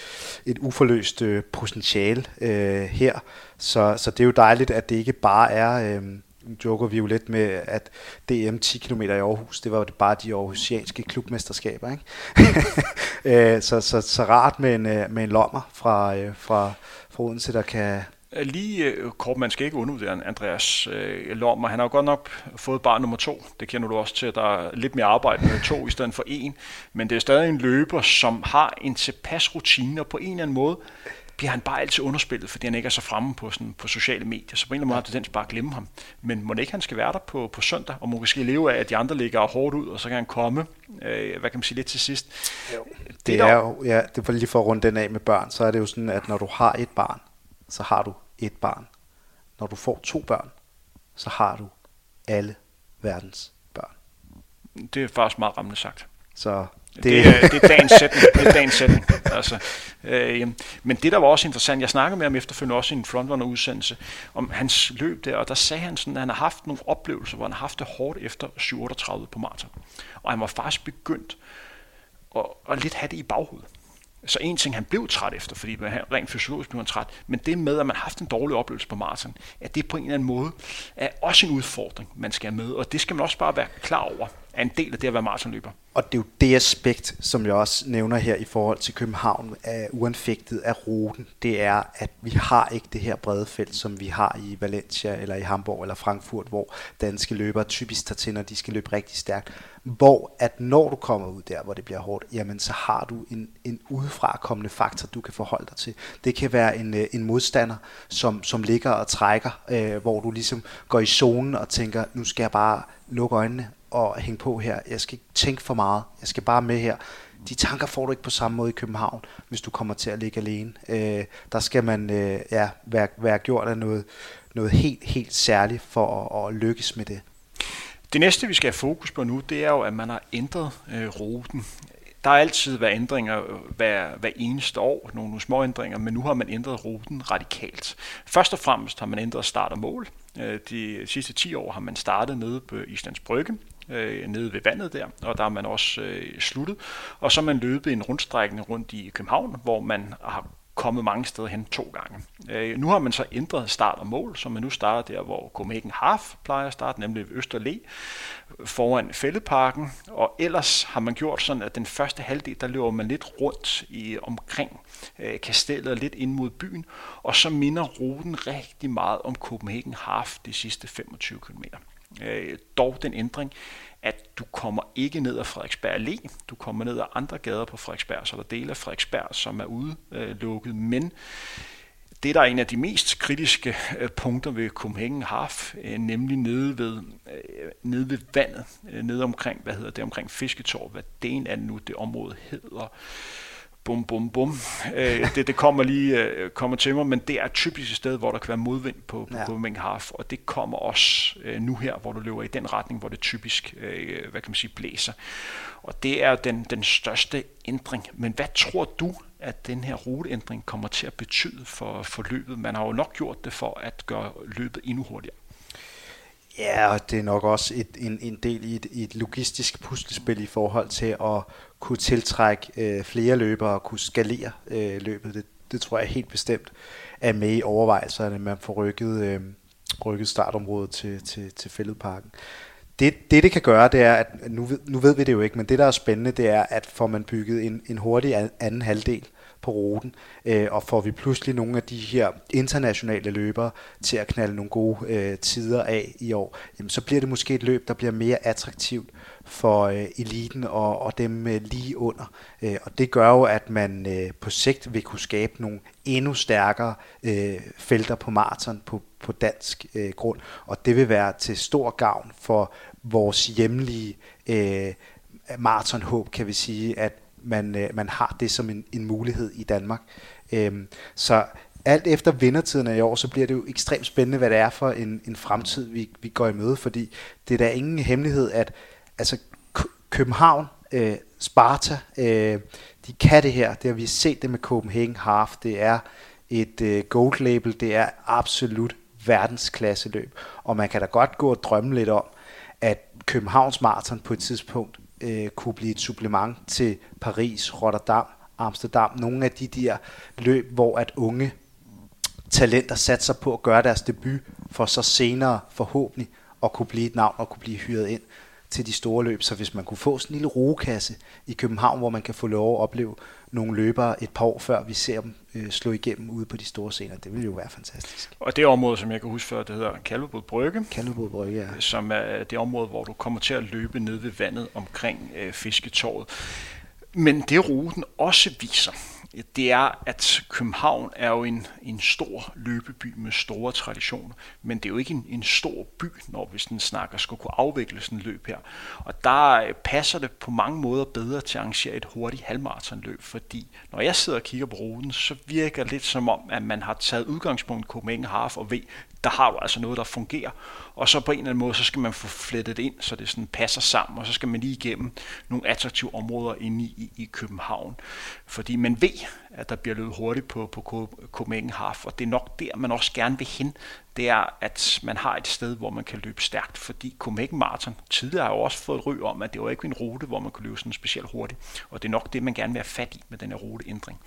et uforløst øh, potentiale øh, her. Så, så det er jo dejligt, at det ikke bare er... Øh, joker vi jo lidt med, at DM 10 km i Aarhus, det var jo bare de aarhusianske klubmesterskaber. Ikke? Øh, så, så, så rart med en, øh, med en lommer fra, øh, fra, fra Odense, der kan, Lige kort, man skal ikke undervurdere Andreas øh, Lommer. Han har jo godt nok fået barn nummer to. Det kender du også til, at der er lidt mere arbejde med to i stedet for en. Men det er stadig en løber, som har en tilpas rutine, og på en eller anden måde bliver han bare altid underspillet, fordi han ikke er så fremme på, sådan, på sociale medier. Så på en eller anden måde har tendens bare at glemme ham. Men må ikke han skal være der på, på søndag, og måske leve af, at de andre ligger hårdt ud, og så kan han komme, øh, hvad kan man sige, lidt til sidst. Jo. Det, det er jo, ja, det var lige for at runde den af med børn, så er det jo sådan, at når du har et barn, så har du et barn. Når du får to børn, så har du alle verdens børn. Det er faktisk meget rammende sagt. Så det, det, er, det er dagens sætning. Det er dagens sætning. Altså, øh, men det, der var også interessant, jeg snakkede med ham efterfølgende også i en frontrunner-udsendelse, om hans løb der, og der sagde han sådan, at han har haft nogle oplevelser, hvor han har haft det hårdt efter 37 på maraton. Og han var faktisk begyndt at, at lidt have det i baghovedet. Så en ting, han blev træt efter, fordi rent fysiologisk blev han træt, men det med, at man har haft en dårlig oplevelse på maraton, at det på en eller anden måde er også en udfordring, man skal have med, og det skal man også bare være klar over, er en del af det at være maratonløber. Og det er jo det aspekt, som jeg også nævner her i forhold til København, er uanfægtet af ruten, det er, at vi har ikke det her brede felt, som vi har i Valencia, eller i Hamburg, eller Frankfurt, hvor danske løbere typisk tager til, når de skal løbe rigtig stærkt. Hvor at når du kommer ud der, hvor det bliver hårdt, jamen så har du en, en udefrakommende faktor, du kan forholde dig til. Det kan være en, øh, en modstander, som, som ligger og trækker, øh, hvor du ligesom går i zonen og tænker, nu skal jeg bare lukke øjnene at hænge på her. Jeg skal ikke tænke for meget. Jeg skal bare med her. De tanker får du ikke på samme måde i København, hvis du kommer til at ligge alene. Øh, der skal man øh, ja, være, være gjort af noget, noget helt, helt særligt for at, at lykkes med det. Det næste, vi skal have fokus på nu, det er jo, at man har ændret øh, ruten. Der har altid været ændringer øh, hver, hver eneste år, nogle, nogle små ændringer, men nu har man ændret ruten radikalt. Først og fremmest har man ændret start og mål. Øh, de sidste 10 år har man startet nede på Islands Brygge, øh, nede ved vandet der, og der har man også øh, sluttet. Og så er man løbet en rundstrækning rundt i København, hvor man har kommet mange steder hen to gange. Øh, nu har man så ændret start og mål, så man nu starter der, hvor Copenhagen Half plejer at starte, nemlig ved Østerlæ, foran Fælleparken, og ellers har man gjort sådan, at den første halvdel, der løber man lidt rundt i omkring øh, kastellet, lidt ind mod byen, og så minder ruten rigtig meget om Copenhagen Half de sidste 25 km. Øh, dog den ændring, at du kommer ikke ned ad Frederiksberg Allé, du kommer ned ad andre gader på Frederiksberg, så der er dele af Frederiksberg, som er udelukket, øh, men det, der er en af de mest kritiske øh, punkter ved Copenhagen Haf, øh, nemlig nede ved, nede ved vandet, nede omkring, hvad hedder det, omkring Fisketorv, hvad det er nu, det område hedder, bum, bum, bum. Øh, det, det kommer lige øh, kommer til mig, men det er typisk et sted, hvor der kan være modvind på, på ja. Copenhagen Half, og det kommer også øh, nu her, hvor du løber i den retning, hvor det typisk, øh, hvad kan man sige, blæser. Og det er den, den største ændring. Men hvad tror du, at den her ruteændring kommer til at betyde for, for løbet? Man har jo nok gjort det for at gøre løbet endnu hurtigere. Ja, og det er nok også et, en, en del i et, i et logistisk puslespil i forhold til at kunne tiltrække øh, flere løbere og kunne skalere øh, løbet. Det, det tror jeg helt bestemt er med i overvejelserne, at man får rykket, øh, rykket startområdet til, til, til fældeparken. Det, det, det kan gøre, det er, at nu, nu ved vi det jo ikke, men det, der er spændende, det er, at får man bygget en, en hurtig anden halvdel, på ruten, øh, og får vi pludselig nogle af de her internationale løbere til at knalde nogle gode øh, tider af i år, jamen, så bliver det måske et løb, der bliver mere attraktivt for øh, eliten og, og dem øh, lige under. Øh, og det gør jo, at man øh, på sigt vil kunne skabe nogle endnu stærkere øh, felter på maraton på, på dansk øh, grund, og det vil være til stor gavn for vores hjemlige øh, maratonhåb, kan vi sige, at man, øh, man har det som en, en mulighed i Danmark. Øhm, så alt efter vindertiden i år, så bliver det jo ekstremt spændende, hvad det er for en, en fremtid, vi, vi går i møde, fordi det er da ingen hemmelighed, at altså, København, øh, Sparta, øh, de kan det her. Det har vi set det med Copenhagen Half. Det er et øh, gold label. Det er absolut verdensklasse løb. Og man kan da godt gå og drømme lidt om, at Københavns Marathon på et tidspunkt øh, kunne blive et supplement til Paris, Rotterdam, Amsterdam. Nogle af de der løb, hvor at unge talenter satser på at gøre deres debut, for så senere forhåbentlig at kunne blive et navn og kunne blive hyret ind til de store løb. Så hvis man kunne få sådan en lille rugekasse i København, hvor man kan få lov at opleve nogle løbere et par år før vi ser dem øh, slå igennem ude på de store scener, det ville jo være fantastisk. Og det område, som jeg kan huske før, det hedder Kalvebod Brygge. Kalvebod Brygge, ja. Som er det område, hvor du kommer til at løbe ned ved vandet omkring øh, fisketorvet. Men det ruten også viser, det er, at København er jo en, en stor løbeby med store traditioner, men det er jo ikke en, en stor by, når vi sådan snakker, skulle kunne afvikle sådan en løb her. Og der passer det på mange måder bedre til at arrangere et hurtigt halvmaratonløb, fordi når jeg sidder og kigger på ruten, så virker det lidt som om, at man har taget udgangspunkt i Copenhagen Half og V der har du altså noget, der fungerer. Og så på en eller anden måde, så skal man få flettet ind, så det sådan passer sammen, og så skal man lige igennem nogle attraktive områder inde i, i, i København. Fordi man ved, at der bliver løbet hurtigt på, på Copenhagen Half, og det er nok der, man også gerne vil hen. Det er, at man har et sted, hvor man kan løbe stærkt, fordi Copenhagen Marathon tidligere har jo også fået ry om, at det var ikke en rute, hvor man kunne løbe sådan specielt hurtigt. Og det er nok det, man gerne vil have fat i med den her ruteændring.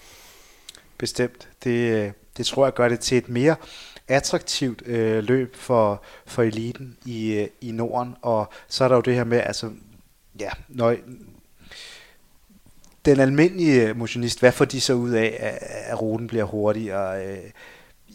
Bestemt. Det, øh, det tror jeg gør det til et mere attraktivt øh, løb for, for eliten i, øh, i Norden. Og så er der jo det her med, altså, ja, når, den almindelige øh, motionist, hvad får de så ud af, at, at ruten bliver hurtigere? Øh,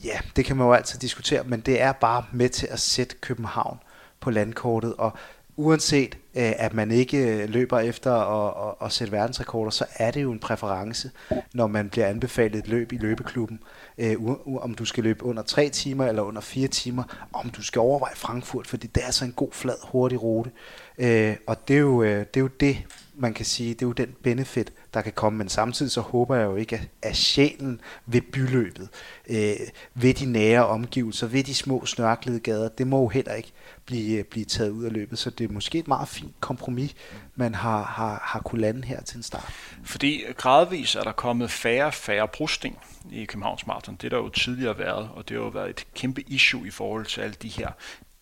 ja, det kan man jo altid diskutere, men det er bare med til at sætte København på landkortet, og uanset øh, at man ikke øh, løber efter at, at, at sætte verdensrekorder, så er det jo en præference, når man bliver anbefalet et løb i løbeklubben, øh, om du skal løbe under 3 timer eller under 4 timer, om du skal overveje Frankfurt, fordi det er altså en god, flad, hurtig rute. Øh, og det er, jo, øh, det er jo det, man kan sige, det er jo den benefit, der kan komme, men samtidig så håber jeg jo ikke, at, sjælen ved byløbet, øh, ved de nære omgivelser, ved de små snørklede gader, det må jo heller ikke blive, øh, blive taget ud af løbet, så det er måske et meget fint kompromis, man har, har, har kunne lande her til en start. Fordi gradvis er der kommet færre og færre brusting i Københavns Marathon. Det der jo tidligere været, og det har jo været et kæmpe issue i forhold til alle de her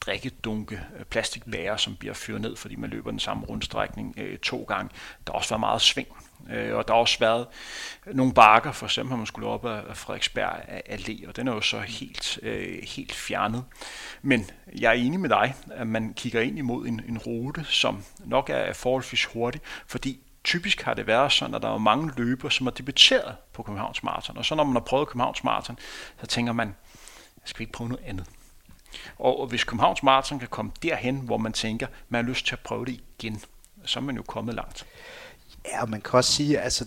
drikkedunke øh, plastikbærer, som bliver fyret ned, fordi man løber den samme rundstrækning øh, to gange. Der har også været meget sving, øh, og der har også været nogle bakker, for eksempel har man skulle op af Frederiksberg Allé, og den er jo så helt, øh, helt fjernet. Men jeg er enig med dig, at man kigger ind imod en, en rute, som nok er forholdsvis hurtig, fordi typisk har det været sådan, at der er mange løbere, som har debuteret på Københavns Marathon. Og så når man har prøvet Københavns Marathon, så tænker man, skal vi ikke prøve noget andet? Og hvis Københavns Marathon kan komme derhen, hvor man tænker, man har lyst til at prøve det igen, så er man jo kommet langt. Ja, og man kan også sige, altså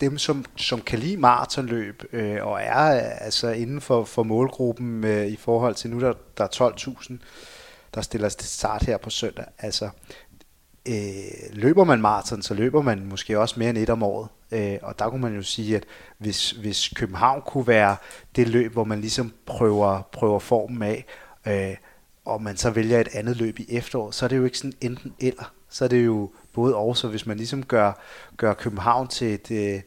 dem, som, som kan lide maratonløb øh, og er altså inden for, for målgruppen øh, i forhold til nu, der, der er 12.000, der stiller til start her på søndag. Altså, øh, løber man maraton, så løber man måske også mere end et om året. Øh, og der kunne man jo sige, at hvis, hvis København kunne være det løb, hvor man ligesom prøver, prøver formen af, øh, og man så vælger et andet løb i efteråret, så er det jo ikke sådan enten eller. Så er det jo både og, så hvis man ligesom gør, gør København til et, øh,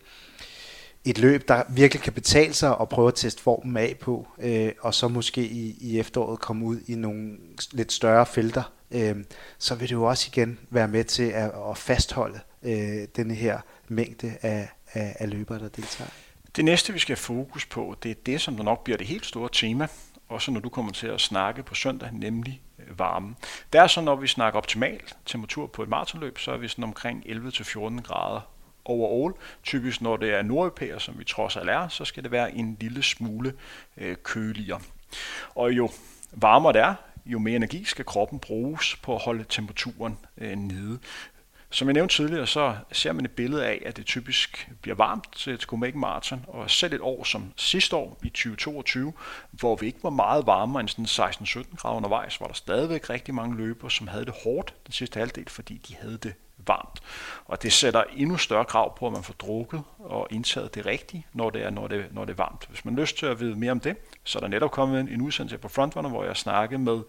et løb, der virkelig kan betale sig og prøve at teste formen af på, øh, og så måske i, i efteråret komme ud i nogle lidt større felter, øh, så vil det jo også igen være med til at, at fastholde øh, denne her mængde af, af, af løbere, der deltager. Det næste, vi skal fokus på, det er det, som der nok bliver det helt store tema, også når du kommer til at snakke på søndag, nemlig øh, varme. Det er så, når vi snakker optimal temperatur på et maratonløb, så er vi sådan omkring 11-14 grader overall. Typisk når det er nordeuropæer, som vi trods alt er, så skal det være en lille smule øh, køligere. Og jo varmere det er, jo mere energi skal kroppen bruges på at holde temperaturen øh, nede. Som jeg nævnte tidligere, så ser man et billede af, at det typisk bliver varmt til Copenhagen Marathon, og selv et år som sidste år i 2022, hvor vi ikke var meget varmere end sådan 16-17 grader undervejs, var der stadigvæk rigtig mange løbere, som havde det hårdt den sidste halvdel, fordi de havde det varmt. Og det sætter endnu større krav på, at man får drukket og indtaget det rigtige, når det er, når det, når det er varmt. Hvis man har lyst til at vide mere om det, så er der netop kommet en, en udsendelse på Frontrunner, hvor jeg snakkede med,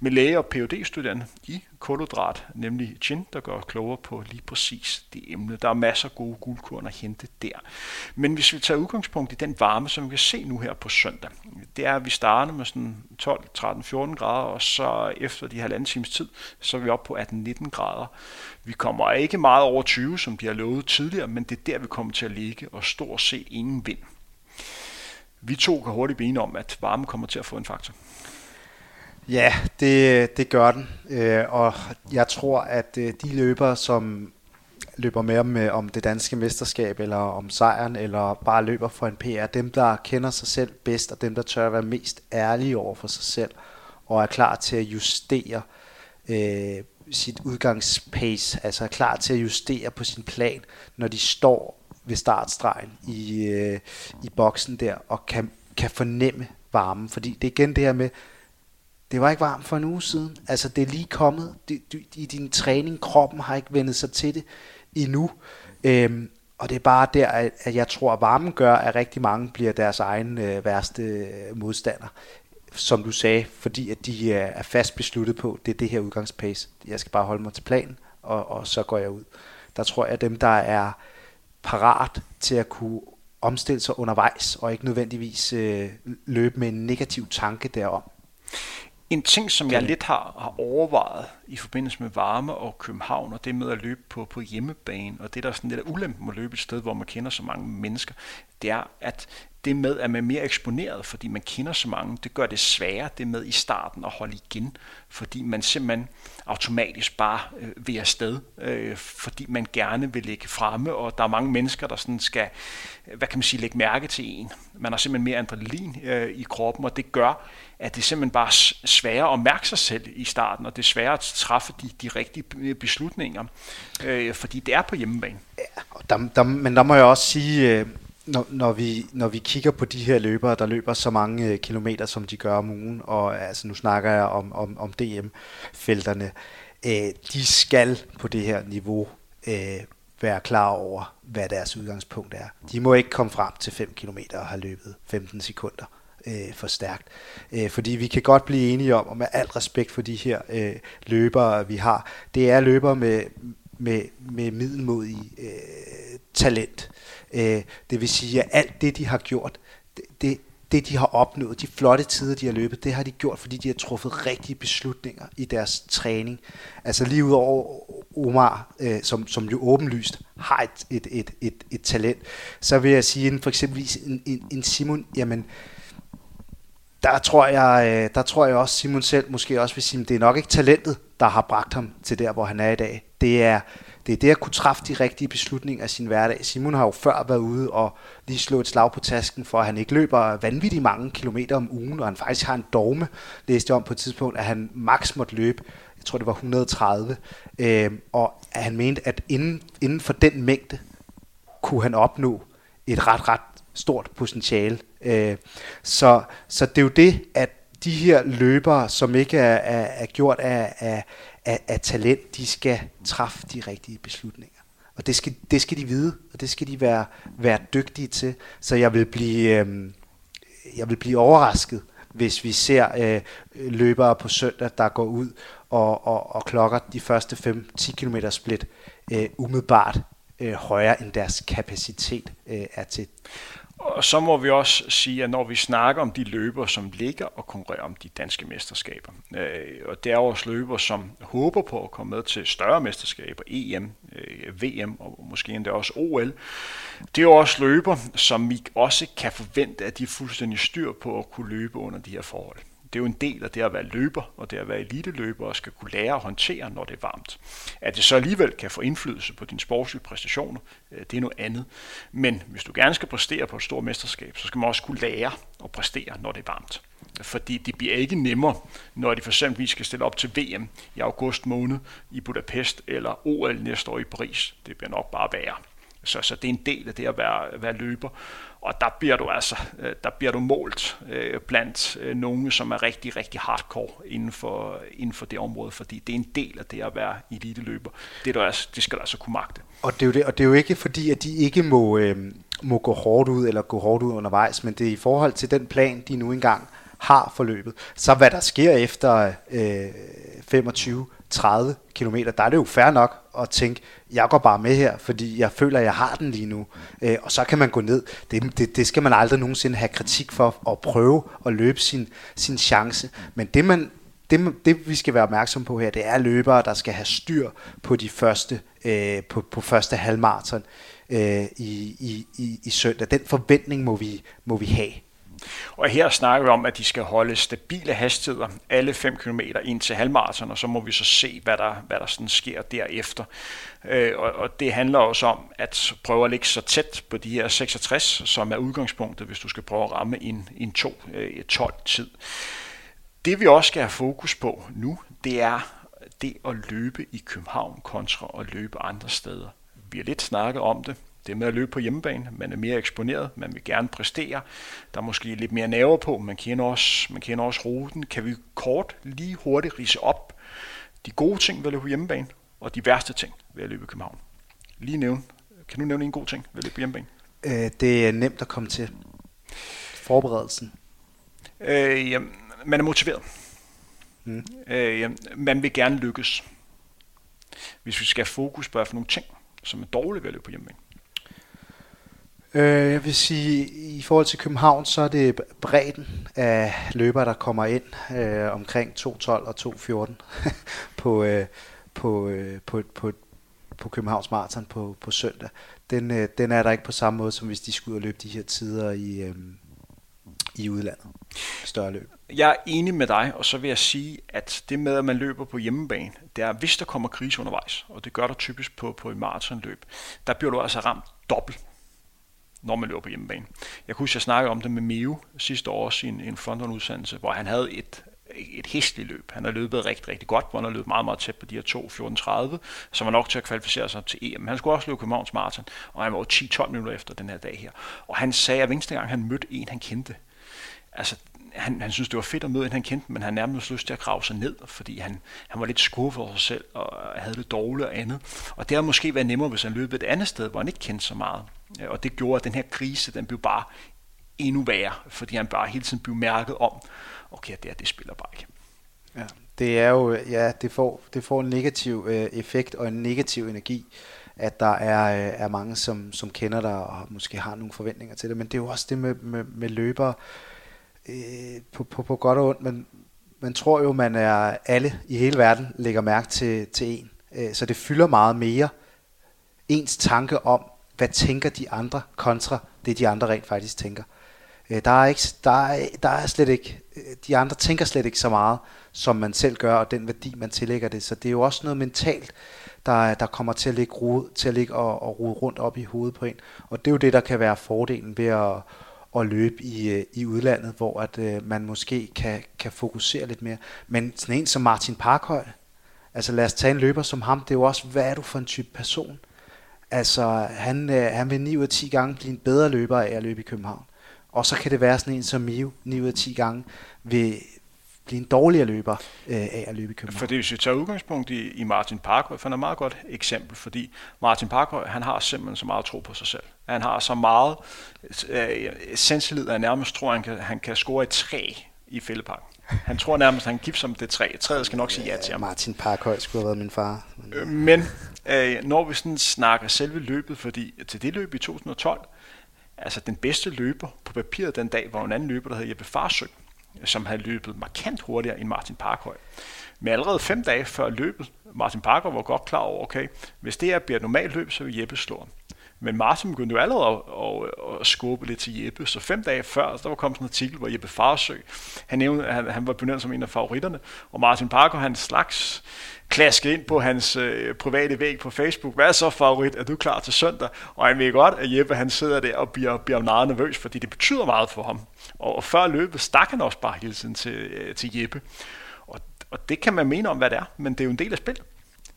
med læge og phd studerende i kulhydrat, nemlig gin, der gør klogere på lige præcis det emne. Der er masser af gode guldkorn at hente der. Men hvis vi tager udgangspunkt i den varme, som vi kan se nu her på søndag, det er, at vi starter med sådan 12, 13, 14 grader, og så efter de halvanden times tid, så er vi oppe på 18-19 grader. Vi kommer ikke meget over 20, som de har lovet tidligere, men det er der, vi kommer til at ligge, og stort set ingen vind. Vi to kan hurtigt blive om, at varme kommer til at få en faktor. Ja, det, det gør den. Øh, og jeg tror, at øh, de løbere, som løber med om, øh, om det danske mesterskab, eller om sejren, eller bare løber for en PR, dem, der kender sig selv bedst, og dem, der tør at være mest ærlige over for sig selv, og er klar til at justere øh, sit udgangspace, altså er klar til at justere på sin plan, når de står ved startstregen i, øh, i boksen der, og kan, kan fornemme varmen. Fordi det er igen det her med, det var ikke varmt for en uge siden. Altså, det er lige kommet. Du, I din træning, kroppen har ikke vendet sig til det endnu. Øhm, og det er bare der, at jeg tror, at varmen gør, at rigtig mange bliver deres egen øh, værste øh, modstander. Som du sagde, fordi at de øh, er fast besluttet på, det er det her udgangspace. Jeg skal bare holde mig til planen, og, og så går jeg ud. Der tror jeg, at dem, der er parat til at kunne omstille sig undervejs, og ikke nødvendigvis øh, løbe med en negativ tanke derom, en ting, som jeg lidt har, har overvejet i forbindelse med varme og København, og det med at løbe på, på hjemmebane, og det der er sådan lidt ulempen at løbe et sted, hvor man kender så mange mennesker, det er, at det med, at man er mere eksponeret, fordi man kender så mange, det gør det sværere, det med i starten at holde igen, fordi man simpelthen automatisk bare øh, vil afsted, øh, fordi man gerne vil ligge fremme, og der er mange mennesker, der sådan skal, øh, hvad kan man sige, lægge mærke til en. Man har simpelthen mere adrenalin øh, i kroppen, og det gør, at det simpelthen bare sværere at mærke sig selv i starten, og det er sværere at træffe de, de rigtige øh, beslutninger, øh, fordi det er på hjemmebane. Ja, og der, der, men der må jeg også sige, øh, når, når, vi, når vi kigger på de her løbere, der løber så mange øh, kilometer, som de gør om ugen, og altså nu snakker jeg om, om, om DM-felterne, øh, de skal på det her niveau øh, være klar over, hvad deres udgangspunkt er. De må ikke komme frem til 5 km og have løbet 15 sekunder øh, for stærkt. Øh, fordi vi kan godt blive enige om, og med al respekt for de her øh, løbere, vi har, det er løbere med, med, med middelmodig øh, talent. Øh, det vil sige, at alt det, de har gjort, det, det, det, de har opnået, de flotte tider, de har løbet, det har de gjort, fordi de har truffet rigtige beslutninger i deres træning. Altså lige ud over Omar, øh, som, som jo åbenlyst har et, et, et, et, et talent, så vil jeg sige, at for eksempel en, en, en Simon, jamen, der tror, jeg, øh, der tror jeg også, Simon selv måske også vil sige, at det er nok ikke talentet, der har bragt ham til der, hvor han er i dag. Det er det, er det at kunne træffe de rigtige beslutninger i sin hverdag. Simon har jo før været ude og lige slå et slag på tasken, for at han ikke løber vanvittigt mange kilometer om ugen, og han faktisk har en dogme, læste jeg om på et tidspunkt, at han maks måtte løbe, jeg tror det var 130, øh, og at han mente, at inden, inden for den mængde kunne han opnå et ret, ret stort potentiale. Øh, så, så det er jo det, at de her løbere, som ikke er, er, er gjort af, af, af, af talent, de skal træffe de rigtige beslutninger. Og det skal, det skal de vide, og det skal de være, være dygtige til. Så jeg vil blive, øh, jeg vil blive overrasket, hvis vi ser øh, løbere på søndag, der går ud og, og, og klokker de første 5-10 km split øh, umiddelbart øh, højere end deres kapacitet øh, er til. Og så må vi også sige, at når vi snakker om de løber, som ligger og konkurrerer om de danske mesterskaber, øh, og det er også løber, som håber på at komme med til større mesterskaber, EM, øh, VM og måske endda også OL, det er også løber, som vi også kan forvente, at de er fuldstændig styr på at kunne løbe under de her forhold det er jo en del af det at være løber, og det at være eliteløber, og skal kunne lære at håndtere, når det er varmt. At det så alligevel kan få indflydelse på dine sportslige præstationer, øh, det er noget andet. Men hvis du gerne skal præstere på et stort mesterskab, så skal man også kunne lære at præstere, når det er varmt. Fordi det bliver ikke nemmere, når de for eksempel skal stille op til VM i august måned i Budapest, eller OL næste år i Paris. Det bliver nok bare værre. Så, så det er en del af det at være, være løber. Og der bliver du altså, øh, der bliver du målt øh, blandt øh, nogen, som er rigtig, rigtig hardcore inden for, inden for det område, fordi det er en del af det at være eliteløber. Det, du altså, det skal du altså kunne magte. Og det er jo, det, og det er jo ikke fordi, at de ikke må, øh, må gå hårdt ud, eller gå hårdt ud undervejs, men det er i forhold til den plan, de nu engang har forløbet. Så hvad der sker efter øh, 25 30 km, der er det jo fair nok at tænke, jeg går bare med her, fordi jeg føler, at jeg har den lige nu. Øh, og så kan man gå ned. Det, det, det skal man aldrig nogensinde have kritik for, at prøve at løbe sin, sin chance. Men det, man, det, det vi skal være opmærksom på her, det er løbere, der skal have styr på de første, øh, på, på første halvmarathon øh, i, i, i, i søndag. Den forventning må vi, må vi have. Og her snakker vi om, at de skal holde stabile hastigheder alle 5 km ind til halvmarathon, og så må vi så se, hvad der, hvad der sådan sker derefter. Øh, og, og det handler også om at prøve at ligge så tæt på de her 66, som er udgangspunktet, hvis du skal prøve at ramme en, en 2-12-tid. Øh, det vi også skal have fokus på nu, det er det at løbe i København kontra at løbe andre steder. Vi har lidt snakket om det. Det med at løbe på hjemmebane. Man er mere eksponeret, man vil gerne præstere. Der er måske lidt mere nerver på, man kender også, man kender også ruten. Kan vi kort, lige hurtigt rise op de gode ting ved at løbe på hjemmebane, og de værste ting ved at løbe i København? Lige nævne. Kan du nævne en god ting ved at løbe på hjemmebane? Øh, det er nemt at komme til. Forberedelsen. Øh, jamen, man er motiveret. Mm. Øh, man vil gerne lykkes. Hvis vi skal have fokus på, hvad for nogle ting, som er dårlige ved at løbe på hjemmebane. Øh, jeg vil sige, i forhold til København, så er det bredden af løbere, der kommer ind øh, omkring 2.12 og 2.14 på, øh, på, øh, på, på, på Københavns Marathon på, på søndag. Den, øh, den er der ikke på samme måde, som hvis de skulle ud og løbe de her tider i, øh, i udlandet. Større løb. Jeg er enig med dig, og så vil jeg sige, at det med, at man løber på hjemmebane, det er, hvis der kommer krise undervejs, og det gør der typisk på, på et maratonløb, der bliver du altså ramt dobbelt når man løber på hjemmebane. Jeg kunne huske, jeg snakkede om det med Mio sidste år også i en, en frontududsendelse, hvor han havde et, et hæsligt løb. Han har løbet rigtig, rigtig godt, hvor han har løbet meget, meget tæt på de her 2.14.30, som var nok til at kvalificere sig til EM. Han skulle også løbe Københavns Marathon, og han var 10-12 minutter efter den her dag her. Og han sagde, at hver eneste gang han mødte en, han kendte, altså han, han synes, det var fedt at møde en, han kendte, men han nærmest lyst til at grave sig ned, fordi han, han var lidt skuffet over sig selv, og havde det dårligt og andet. Og det har måske været nemmere, hvis han løb et andet sted, hvor han ikke kendte så meget. Øh, og det gjorde, at den her krise, den blev bare endnu værre, fordi han bare hele tiden blev mærket om, okay, det, er, det spiller bare ikke. Ja, det er jo, ja, det får, det får en negativ øh, effekt og en negativ energi, at der er, øh, er mange, som, som kender dig og måske har nogle forventninger til det, men det er jo også det med, med, med løbere, øh, på, på, på godt og ondt, men man tror jo, man er alle i hele verden lægger mærke til, til en. Øh, så det fylder meget mere ens tanke om, hvad tænker de andre kontra det, de andre rent faktisk tænker. Øh, der, er ikke, der, er, der er slet ikke, øh, de andre tænker slet ikke så meget, som man selv gør, og den værdi, man tillægger det. Så det er jo også noget mentalt, der, der kommer til at ligge, rode, til at ligge og, og rode rundt op i hovedet på en. Og det er jo det, der kan være fordelen ved at, at løbe i, øh, i udlandet, hvor at øh, man måske kan, kan fokusere lidt mere. Men sådan en som Martin Parkhøj, altså lad os tage en løber som ham, det er jo også, hvad er du for en type person? Altså, han, øh, han vil 9 ud af 10 gange blive en bedre løber af at løbe i København. Og så kan det være sådan en som Mio, 9 ud af 10 gange, vil blive en dårligere løber øh, af at løbe i København. Fordi hvis vi tager udgangspunkt i, i Martin Parkhøj, for han er et meget godt eksempel, fordi Martin Parkhøj, han har simpelthen så meget tro på sig selv. Han har så meget øh, selvtillid, at nærmest tror, at han kan, han kan score et træ i fældeparken. Han tror nærmest, at han giver som det træ. Træet skal nok sige ja til ham. Martin Parkhøj skulle have været min far. Øh, men øh, når vi sådan snakker selve løbet, fordi til det løb i 2012, altså den bedste løber på papiret den dag, var en anden løber, der hed Jeppe Farsø, som havde løbet markant hurtigere end Martin Parkhøj. Men allerede fem dage før løbet, Martin Parker var godt klar over, okay, hvis det her bliver et normalt løb, så vil Jeppe slå ham. Men Martin begyndte jo allerede at, at, at skubbe lidt til Jeppe, så fem dage før, der var kommet sådan en artikel, hvor Jeppe Farsø, han, nævnte, han, han var benævnt som en af favoritterne, og Martin Parker, han slags klasket ind på hans øh, private væg på Facebook. Hvad er så favorit? Er du klar til søndag? Og han ved godt, at Jeppe han sidder der og bliver, bliver meget nervøs, fordi det betyder meget for ham. Og, og før løbet stak han også bare hele tiden til, øh, til Jeppe. Og, og det kan man mene om, hvad det er, men det er jo en del af spillet.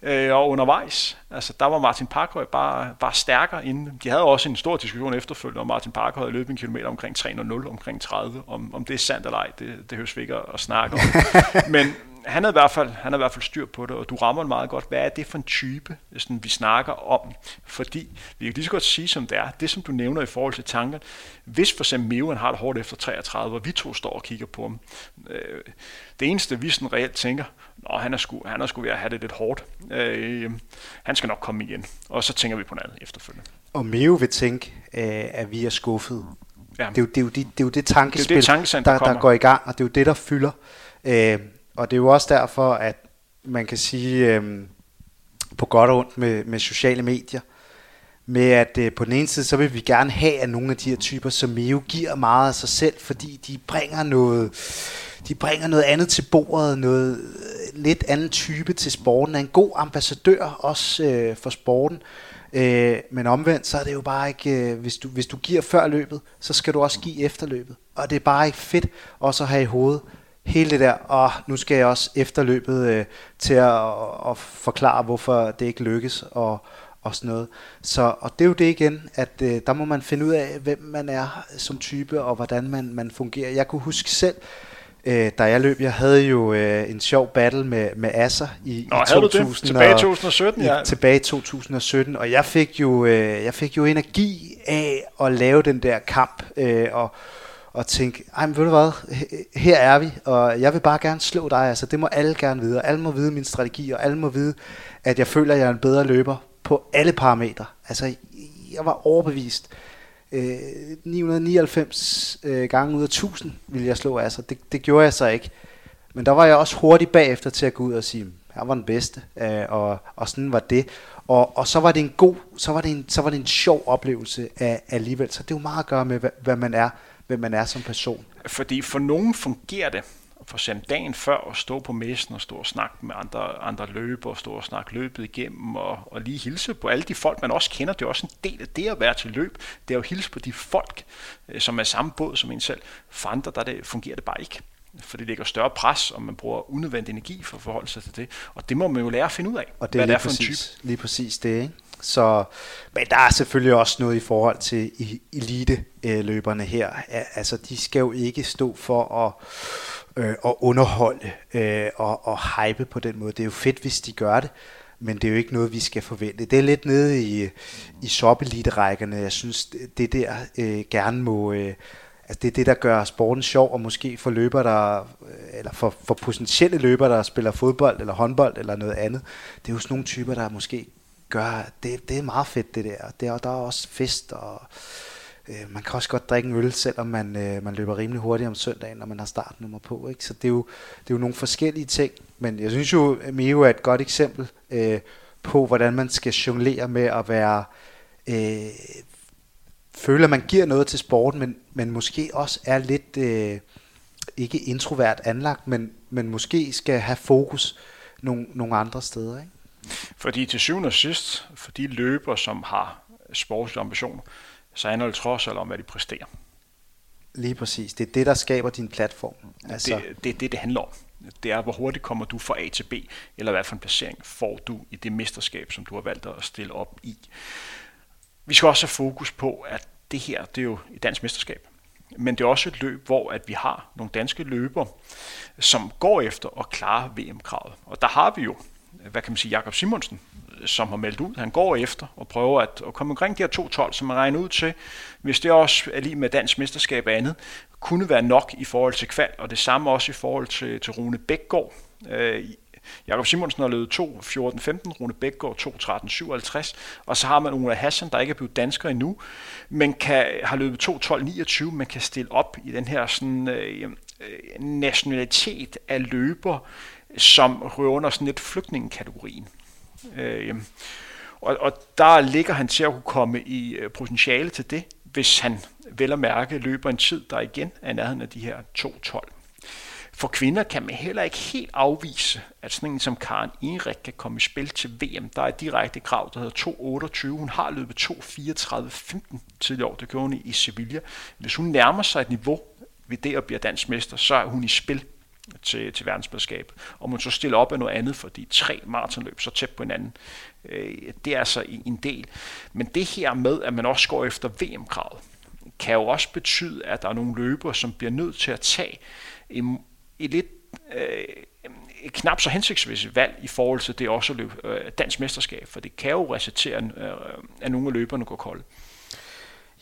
Øh, og undervejs, altså der var Martin Parkhøj bare, bare stærkere inden. De havde også en stor diskussion efterfølgende, om Martin Parkhøj havde løbet en kilometer omkring 3.00, omkring 30. Om, om det er sandt eller ej, det, det høres vi ikke at snakke om. men, han, er i hvert fald, han er i hvert fald styr på det, og du rammer meget godt. Hvad er det for en type, sådan, vi snakker om? Fordi vi kan lige så godt sige, som det er. Det, som du nævner i forhold til tanker. Hvis for eksempel Mewen har det hårdt efter 33, og vi to står og kigger på ham. Øh, det eneste, vi sådan reelt tænker, Nå, han er sgu, han er sgu ved at have det lidt hårdt. Øh, han skal nok komme igen. Og så tænker vi på noget andet efterfølgende. Og Meo vil tænke, øh, at vi er skuffet. Ja. Det, er jo, det, er jo det, det er jo det tankespil, det er det der, der, der går i gang, og det er jo det, der fylder. Øh, og det er jo også derfor, at man kan sige øh, på godt og ondt med, med sociale medier, med at øh, på den ene side, så vil vi gerne have, at nogle af de her typer som Mio giver meget af sig selv, fordi de bringer noget, de bringer noget andet til bordet, noget lidt anden type til sporten, er en god ambassadør også øh, for sporten. Øh, men omvendt, så er det jo bare ikke, øh, hvis, du, hvis du giver før løbet, så skal du også give efter løbet. Og det er bare ikke fedt også at have i hovedet, hele det der, og nu skal jeg også efterløbet øh, til at, at forklare, hvorfor det ikke lykkes, og, og sådan noget. Så, og det er jo det igen, at øh, der må man finde ud af, hvem man er som type, og hvordan man, man fungerer. Jeg kunne huske selv, øh, da jeg løb, jeg havde jo øh, en sjov battle med, med Asser i, Nå, i 2000. Tilbage i 2017, ja. I, tilbage i 2017, og jeg fik jo, øh, jeg fik jo energi af at lave den der kamp, øh, og og tænke, ej, men ved du hvad, her er vi, og jeg vil bare gerne slå dig, altså det må alle gerne vide, og alle må vide min strategi, og alle må vide, at jeg føler, at jeg er en bedre løber på alle parametre. Altså, jeg var overbevist. Øh, Øh, 999 øh, gange ud af 1000 ville jeg slå altså. Det, det gjorde jeg så ikke. Men der var jeg også hurtig bagefter til at gå ud og sige, jeg var den bedste, øh, og, og sådan var det. Og, og så var det en god, så var det en, så var det en sjov oplevelse af, alligevel. Så det er jo meget at gøre med, hvad, hvad man er hvem man er som person. Fordi for nogen fungerer det, for eksempel dagen før at stå på messen og stå og snakke med andre, andre løbere, stå og snakke løbet igennem og, og lige hilse på alle de folk, man også kender. Det er også en del af det at være til løb. Det er jo hilse på de folk, øh, som er samme båd som en selv. For andre, der det, fungerer det bare ikke. For det lægger større pres, og man bruger unødvendig energi for at forholde sig til det. Og det må man jo lære at finde ud af, og det er hvad det er for præcis, en type. Lige præcis det, ikke? Så, men der er selvfølgelig også noget i forhold til elite-løberne øh, her. Altså, de skal jo ikke stå for at, øh, at underholde øh, og, og hype på den måde. Det er jo fedt, hvis de gør det, men det er jo ikke noget, vi skal forvente. Det er lidt nede i, i soppelite-rækkerne. Jeg synes, det der øh, gerne må... Øh, altså det er det, der gør sporten sjov, og måske for løber, der, øh, eller for, for potentielle løber, der spiller fodbold eller håndbold eller noget andet. Det er jo sådan nogle typer, der måske gør, det, det er meget fedt det der. Det er, der er også fest, og øh, man kan også godt drikke en øl, selvom man, øh, man løber rimelig hurtigt om søndagen, når man har startnummer på. Ikke? Så det er, jo, det er jo nogle forskellige ting. Men jeg synes jo, Mio er et godt eksempel øh, på, hvordan man skal jonglere med at være... Øh, føle, at man giver noget til sporten, men, men måske også er lidt... Øh, ikke introvert anlagt, men, men måske skal have fokus nogle, nogle andre steder. Ikke? Fordi til syvende og sidst, for de løber, som har sportslige ambitioner, så handler det trods alt om, hvad de præsterer. Lige præcis. Det er det, der skaber din platform. Altså. Det, det er det, det handler om. Det er, hvor hurtigt kommer du fra A til B, eller hvad for en placering får du i det mesterskab, som du har valgt at stille op i. Vi skal også have fokus på, at det her, det er jo et dansk mesterskab. Men det er også et løb, hvor at vi har nogle danske løber, som går efter at klare VM-kravet. Og der har vi jo hvad kan man sige, Jakob Simonsen, øh, som har meldt ud, han går efter og prøver at, at komme omkring de her 2-12, som man regner ud til, hvis det også er lige med dansk mesterskab og andet, kunne være nok i forhold til kval, og det samme også i forhold til, til Rune Bækgaard. Øh, Jakob Simonsen har løbet 2.14.15, Rune Bækgaard 2.13.57, og så har man Ola Hassan, der ikke er blevet dansker endnu, men kan, har løbet 2.12.29, man kan stille op i den her sådan, øh, øh nationalitet af løber, som rører under sådan lidt flygtningekategorien. Øh, og, og der ligger han til at kunne komme i øh, potentiale til det, hvis han vel at mærke løber en tid, der igen er nærheden af de her 2.12. For kvinder kan man heller ikke helt afvise, at sådan en som Karen Ingerik kan komme i spil til VM. Der er et direkte krav, der hedder 2.28. Hun har løbet 2.34.15 tidligere år. Det gjorde hun i Sevilla. Hvis hun nærmer sig et niveau ved det at blive dansk mester, så er hun i spil til, til verdensmesterskabet. Og man så stiller op af noget andet, fordi tre maratonløb så tæt på hinanden, øh, det er altså en del. Men det her med, at man også går efter VM-kravet, kan jo også betyde, at der er nogle løbere, som bliver nødt til at tage et, et lidt øh, knap så hensigtsmæssigt valg i forhold til det også at løbe øh, dansk mesterskab, for det kan jo resultere, øh, at nogle af løberne går kolde.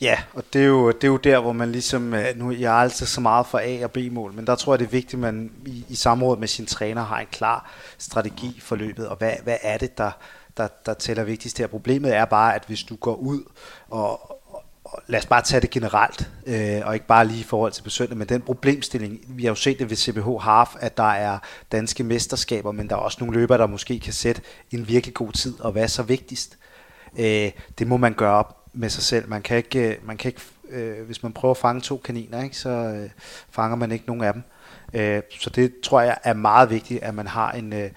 Ja, og det er, jo, det er jo der, hvor man ligesom, øh, nu jeg er altid så meget for A- og B-mål, men der tror jeg, det er vigtigt, at man i, i samråd med sin træner har en klar strategi for løbet, og hvad, hvad er det, der, der, der tæller vigtigst her. Problemet er bare, at hvis du går ud og, og lad os bare tage det generelt, øh, og ikke bare lige i forhold til besøgende, men den problemstilling, vi har jo set det ved CBH Half, at der er danske mesterskaber, men der er også nogle løbere, der måske kan sætte en virkelig god tid, og hvad er så vigtigst? Øh, det må man gøre op med sig selv. Man kan ikke, øh, man kan ikke øh, hvis man prøver at fange to kaniner, ikke, så øh, fanger man ikke nogen af dem. Øh, så det tror jeg er meget vigtigt, at man har en, øh,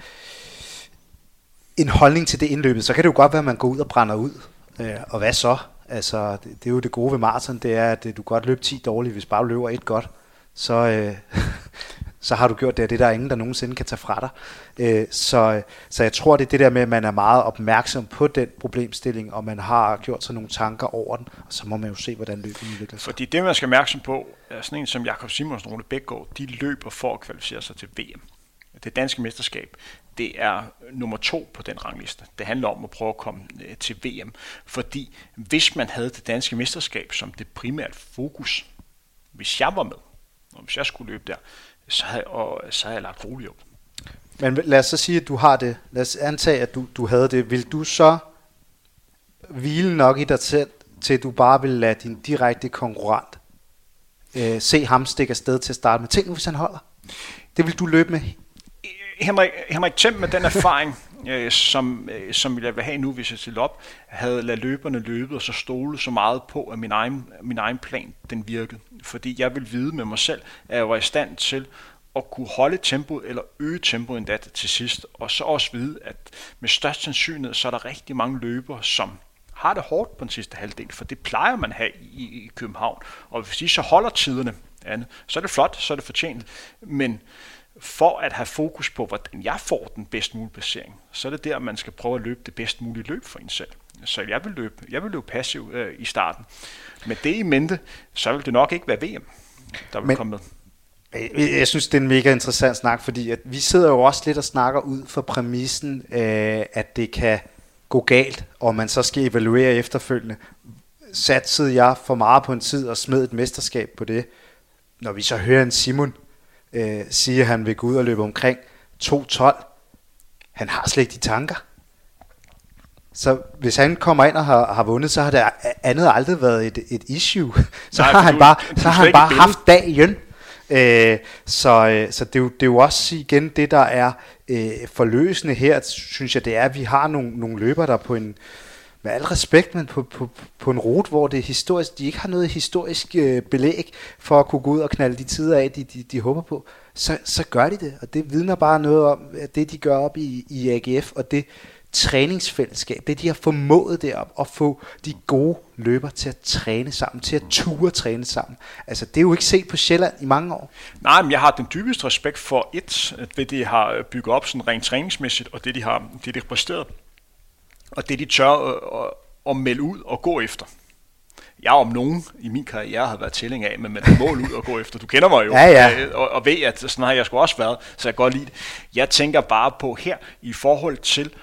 en holdning til det indløbet. Så kan det jo godt være, at man går ud og brænder ud. Øh, og hvad så? Altså, det, det er jo det gode ved maraton, det er, at øh, du godt løber 10 dårligt, hvis bare du løber et godt. Så, øh, så har du gjort det, og det der er ingen, der nogensinde kan tage fra dig. Øh, så, så jeg tror, det er det der med, at man er meget opmærksom på den problemstilling, og man har gjort sig nogle tanker over den, og så må man jo se, hvordan løbet udvikler sig. Fordi det, man skal være opmærksom på, er sådan en som Jakob Simonsen og Rune Bækgaard, de løber for at kvalificere sig til VM. Det danske mesterskab, det er nummer to på den rangliste. Det handler om at prøve at komme øh, til VM. Fordi hvis man havde det danske mesterskab som det primært fokus, hvis jeg var med, og hvis jeg skulle løbe der, så havde, og, så havde jeg lagt roligt op. Men lad os så sige, at du har det. Lad os antage, at du, du havde det. Vil du så hvile nok i dig selv, til du bare vil lade din direkte konkurrent øh, se ham stikke afsted til at starte med? Tænk nu, hvis han holder. Det vil du løbe med Henrik, Henrik Thiem med den erfaring, øh, som, øh, som jeg vil have nu, hvis jeg stiller op, havde ladet løberne løbe og så stole så meget på, at min egen, min egen plan den virkede. Fordi jeg vil vide med mig selv, at jeg var i stand til at kunne holde tempoet eller øge tempoet endda til sidst. Og så også vide, at med størst sandsynlighed, så er der rigtig mange løbere, som har det hårdt på den sidste halvdel, for det plejer man at have i, i København. Og hvis de så holder tiderne, Anne, så er det flot, så er det fortjent. Men for at have fokus på, hvordan jeg får den bedst mulige placering, så er det der, man skal prøve at løbe det bedst mulige løb for en selv. Så jeg vil løbe, jeg vil løbe passiv øh, i starten. Med det i mente, så vil det nok ikke være VM, der vil Men, komme med. Jeg synes, det er en mega interessant snak, fordi at vi sidder jo også lidt og snakker ud for præmissen, øh, at det kan gå galt, og man så skal evaluere efterfølgende. Satsede jeg for meget på en tid og smed et mesterskab på det? Når vi så hører en Simon, øh, siger, at han vil gå ud og løbe omkring 2.12. Han har slet ikke de tanker. Så hvis han kommer ind og har, har vundet, så har det andet aldrig været et, et issue. Så Nej, har han du, bare, du så har han bare haft dagen. Øh, så øh, så det, er jo, det er jo også igen det, der er øh, forløsende her, synes jeg, det er, at vi har nogle, nogle løbere, der på en, med al respekt, men på, på, på en rute, hvor det er historisk, de ikke har noget historisk øh, belæg for at kunne gå ud og knalde de tider af, de, de, de håber på, så, så gør de det. Og det vidner bare noget om, at det de gør op i, i AGF, og det træningsfællesskab, det de har formået derop at få de gode løber til at træne sammen, til at ture træne sammen. Altså det er jo ikke set på Sjælland i mange år. Nej, men jeg har den dybeste respekt for et, det de har bygget op sådan rent træningsmæssigt, og det de har, det de har præsteret og det de tør at, at, at melde ud og gå efter. Jeg om nogen i min karriere har været tilhænger af, men med mål ud og gå efter. Du kender mig jo, ja, ja. Øh, og, og ved, at sådan har jeg sgu også været, så jeg godt lide det. Jeg tænker bare på her, i forhold til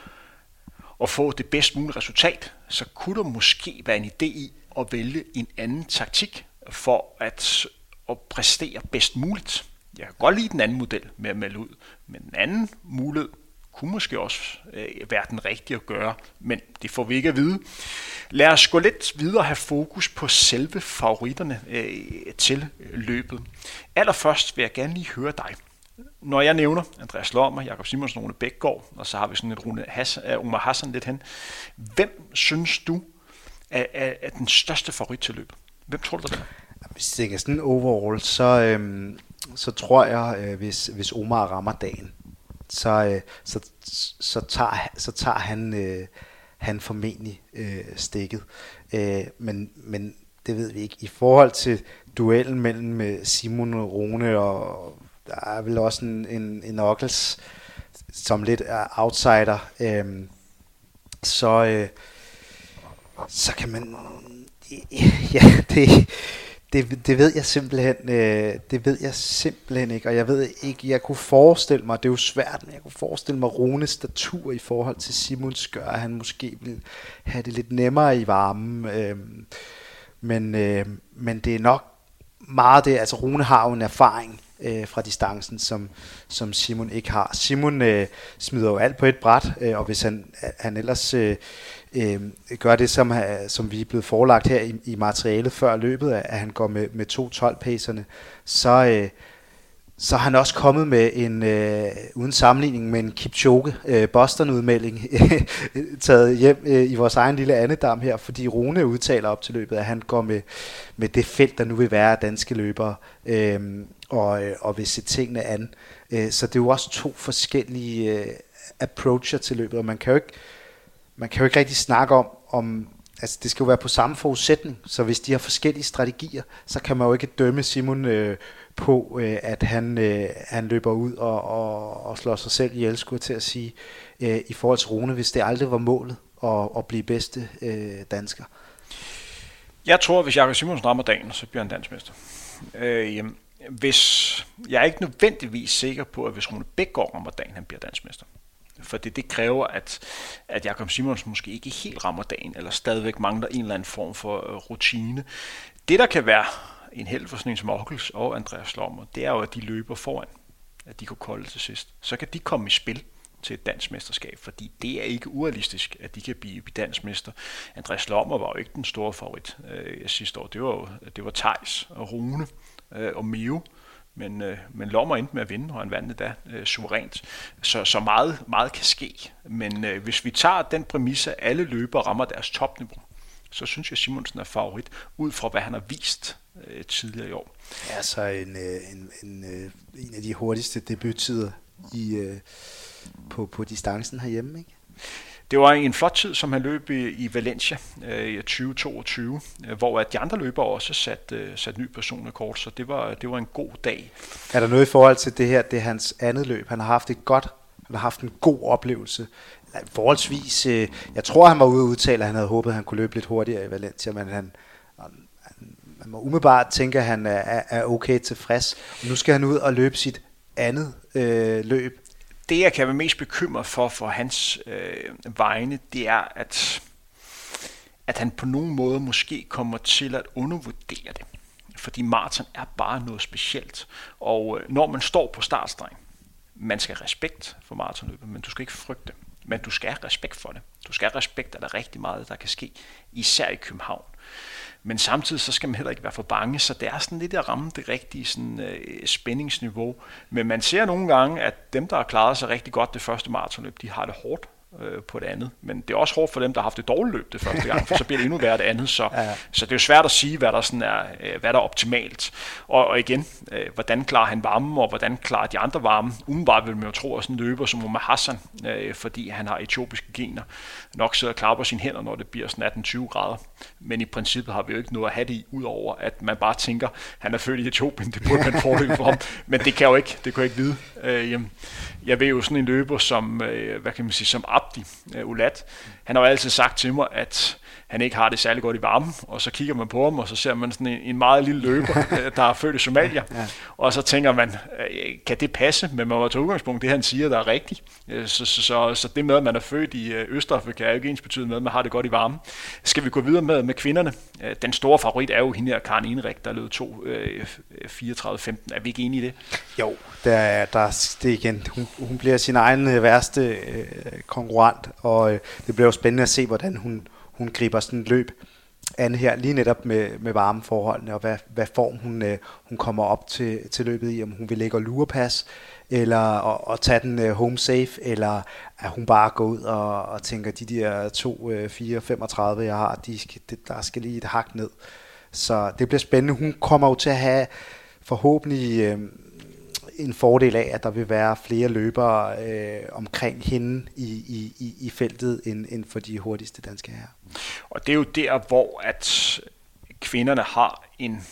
at få det bedst mulige resultat, så kunne der måske være en idé i at vælge en anden taktik for at, at præstere bedst muligt. Jeg kan godt lide den anden model med at melde ud, men den anden mulighed kunne måske også øh, være den rigtige at gøre, men det får vi ikke at vide. Lad os gå lidt videre og have fokus på selve favoritterne øh, til løbet. Allerførst vil jeg gerne lige høre dig. Når jeg nævner Andreas Lommer, Jakob Simonsen, Rune Bækgaard, og så har vi sådan et Rune Hassan, uh, øh, Omar Hassan lidt hen. Hvem synes du er, er, er den største favorit til løbet? Hvem tror du, der er? Hvis det er sådan overall, så, øhm, så tror jeg, øh, hvis, hvis Omar rammer dagen, så, øh, så, så, tager, så tager han, øh, han formentlig øh, stikket. Øh, men, men det ved vi ikke. I forhold til duellen mellem øh, Simon og Rune, og der er vel også en, en, en Ockels, som lidt er outsider, øh, så, øh, så kan man... Ja, det, det, det ved jeg simpelthen, øh, det ved jeg simpelthen ikke, og jeg ved ikke, jeg kunne forestille mig, det er jo svært, men jeg kunne forestille mig Rones statur i forhold til Simons gør, at han måske vil have det lidt nemmere i varmen, øh, men, øh, men det er nok meget det, altså Rune har jo en erfaring øh, fra distancen, som, som Simon ikke har. Simon øh, smider jo alt på et bræt, øh, og hvis han, han ellers øh, øh, gør det, som, øh, som vi er blevet forelagt her i, i materialet før løbet, at han går med, med to 12-pacerne, så, øh, så har han også kommet med en, øh, uden sammenligning med en Kipchoge øh, Boston-udmelding, taget hjem øh, i vores egen lille andedam her, fordi Rune udtaler op til løbet, at han går med, med det felt, der nu vil være danske løbere, øh, og, øh, og vil se tingene an. Øh, så det er jo også to forskellige øh, approacher til løbet, og man kan jo ikke, man kan jo ikke rigtig snakke om, om altså det skal jo være på samme forudsætning, så hvis de har forskellige strategier, så kan man jo ikke dømme Simon øh, på, øh, at han, øh, han løber ud og, og, og slår sig selv ihjel, skulle til at sige, øh, i forhold til Rune, hvis det aldrig var målet at, at blive bedste øh, dansker. Jeg tror, at hvis Jakob Simonsen rammer dagen, så bliver han dansmester. Øh, jamen, hvis, jeg er ikke nødvendigvis sikker på, at hvis Rune Bækgaard rammer dagen, han bliver dansmester. For det, det kræver, at, at Jakob Simons måske ikke helt rammer dagen, eller stadigvæk mangler en eller anden form for øh, rutine. Det, der kan være en held for sådan en som Aarhus og Andreas Lommer, det er jo, at de løber foran, at de går kolde til sidst. Så kan de komme i spil til et dansk mesterskab, fordi det er ikke urealistisk, at de kan blive dansmester. Andreas Lommer var jo ikke den store favorit øh, sidste år. Det var jo det var Thijs og Rune øh, og Mio, men, øh, men Lommer endte med at vinde, og han vandt da øh, suverænt. Så, så meget, meget kan ske. Men øh, hvis vi tager den præmisse, at alle løbere rammer deres topniveau, så synes jeg, Simonsen er favorit, ud fra hvad han har vist øh, tidligere i år. Ja, så en, øh, en, en, øh, en af de hurtigste debuttider i, øh, på, på distancen herhjemme, ikke? Det var en flot tid, som han løb i, i Valencia øh, i 2022, øh, hvor at de andre løbere også satte øh, sat ny personrekord, så det var, det var en god dag. Er der noget i forhold til det her, det er hans andet løb? Han har haft et godt, han har haft en god oplevelse. Forholdsvis, øh, jeg tror han var ude og udtale, at han havde håbet, at han kunne løbe lidt hurtigere i Valencia, men han, man må umiddelbart tænke, at han er, er okay tilfreds. Og nu skal han ud og løbe sit andet øh, løb. Det, jeg kan være mest bekymret for for hans øh, vegne, det er, at, at han på nogen måde måske kommer til at undervurdere det. Fordi maraton er bare noget specielt. Og øh, når man står på startstreng, man skal have respekt for maratonløbet, men du skal ikke frygte. Men du skal have respekt for det. Du skal have respekt, at der er rigtig meget, der kan ske, især i København. Men samtidig så skal man heller ikke være for bange, så det er sådan lidt at ramme det rigtige sådan, øh, spændingsniveau. Men man ser nogle gange, at dem, der har klaret sig rigtig godt det første maratonløb, de har det hårdt øh, på det andet. Men det er også hårdt for dem, der har haft et dårligt løb det første gang, for så bliver det endnu værre det andet. Så, ja, så det er jo svært at sige, hvad der, sådan er, øh, hvad der er optimalt. Og, og igen, øh, hvordan klarer han varme, og hvordan klarer de andre varme? Umiddelbart vil man jo tro, at sådan en løber som Omar Hassan, øh, fordi han har etiopiske gener, nok sidder og klapper sine hænder, når det bliver sådan 18-20 grader. Men i princippet har vi jo ikke noget at have det i, udover at man bare tænker, han er født i Etiopien, det burde man fordel for ham. Men det kan jeg jo ikke, det kan jeg ikke vide. Øh, jeg ved jo sådan en løber som, øh, hvad kan man sige, som Abdi, øh, Ulat, han har jo altid sagt til mig, at han ikke har det særlig godt i varmen, og så kigger man på ham, og så ser man sådan en, en meget lille løber, øh, der er født i Somalia, ja. og så tænker man, øh, kan det passe? Men man må tage udgangspunkt, det han siger, der er rigtigt. Øh, så, så, så, så det med, at man er født i Østafrika, er jo ikke ens betydet med, at man har det godt i varmen. Skal vi gå videre med, med kvinderne? Den store favorit er jo hende her, Karen Inrik, der lød 2, 34-15. Er vi ikke enige i det? Jo, der, der det igen. Hun, hun bliver sin egen værste øh, konkurrent, og øh, det bliver jo spændende at se, hvordan hun, hun griber sådan et løb an her, lige netop med, med varmeforholdene, og hvad, hvad form hun, øh, hun kommer op til, til løbet i, om hun vil lægge og lurepas, eller og, og tage den øh, home safe, eller at hun bare går ud og, og tænker, de der 2, øh, 4, 35, jeg har, de skal, det, der skal lige et hak ned. Så det bliver spændende. Hun kommer jo til at have forhåbentlig øh, en fordel af, at der vil være flere løbere øh, omkring hende i, i, i feltet, end, end for de hurtigste danske her. Og det er jo der, hvor at kvinderne har en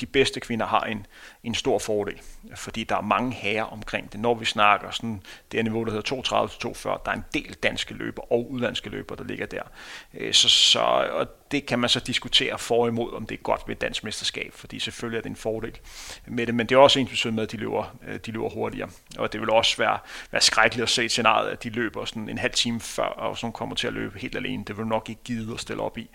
de bedste kvinder har en, en stor fordel, fordi der er mange herrer omkring det. Når vi snakker sådan, det niveau, der hedder 32-42, der er en del danske løber og udlandske løber, der ligger der. Øh, så, så, og det kan man så diskutere for og imod, om det er godt ved et dansk mesterskab, fordi selvfølgelig er det en fordel med det, men det er også ens med, at de løber, øh, de løber hurtigere. Og det vil også være, være skrækkeligt at se et scenarie, at de løber sådan en halv time før, og så kommer til at løbe helt alene. Det vil nok ikke give at stille op i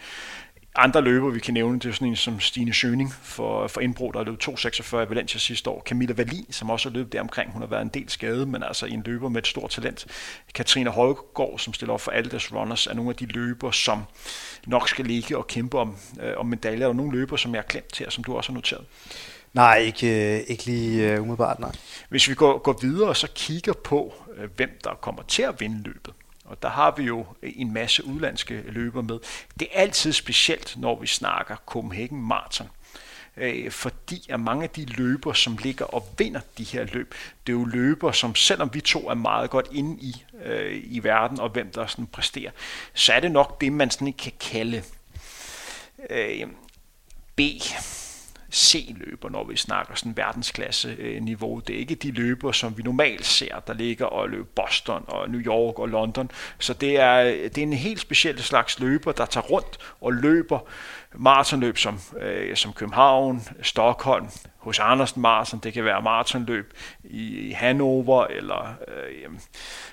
andre løber, vi kan nævne, det er sådan en som Stine Schøning for, for Indbro, der løbet 2.46 i Valencia sidste år. Camilla Wallin, som også har løbet der omkring. Hun har været en del skadet, men altså en løber med et stort talent. Katrine Højgaard, som stiller op for Aldas Runners, er nogle af de løber, som nok skal ligge og kæmpe om, øh, om medaljer. Er der nogle løber, som jeg har glemt her, som du også har noteret? Nej, ikke, øh, ikke lige uh, umiddelbart, nej. Hvis vi går, går videre og så kigger på, øh, hvem der kommer til at vinde løbet, og der har vi jo en masse udlandske løber med. Det er altid specielt, når vi snakker Copenhagen Marathon. Øh, fordi at mange af de løber, som ligger og vinder de her løb, det er jo løber, som selvom vi to er meget godt inde i, øh, i verden, og hvem der sådan præsterer, så er det nok det, man sådan ikke kan kalde øh, B C-løber, når vi snakker sådan verdensklasse-niveau. Øh, det er ikke de løber, som vi normalt ser, der ligger og løber Boston og New York og London. Så det er, det er en helt speciel slags løber, der tager rundt og løber maratonløb som, øh, som København, Stockholm, hos Andersen Marathon, det kan være maratonløb i Hannover, eller, øh,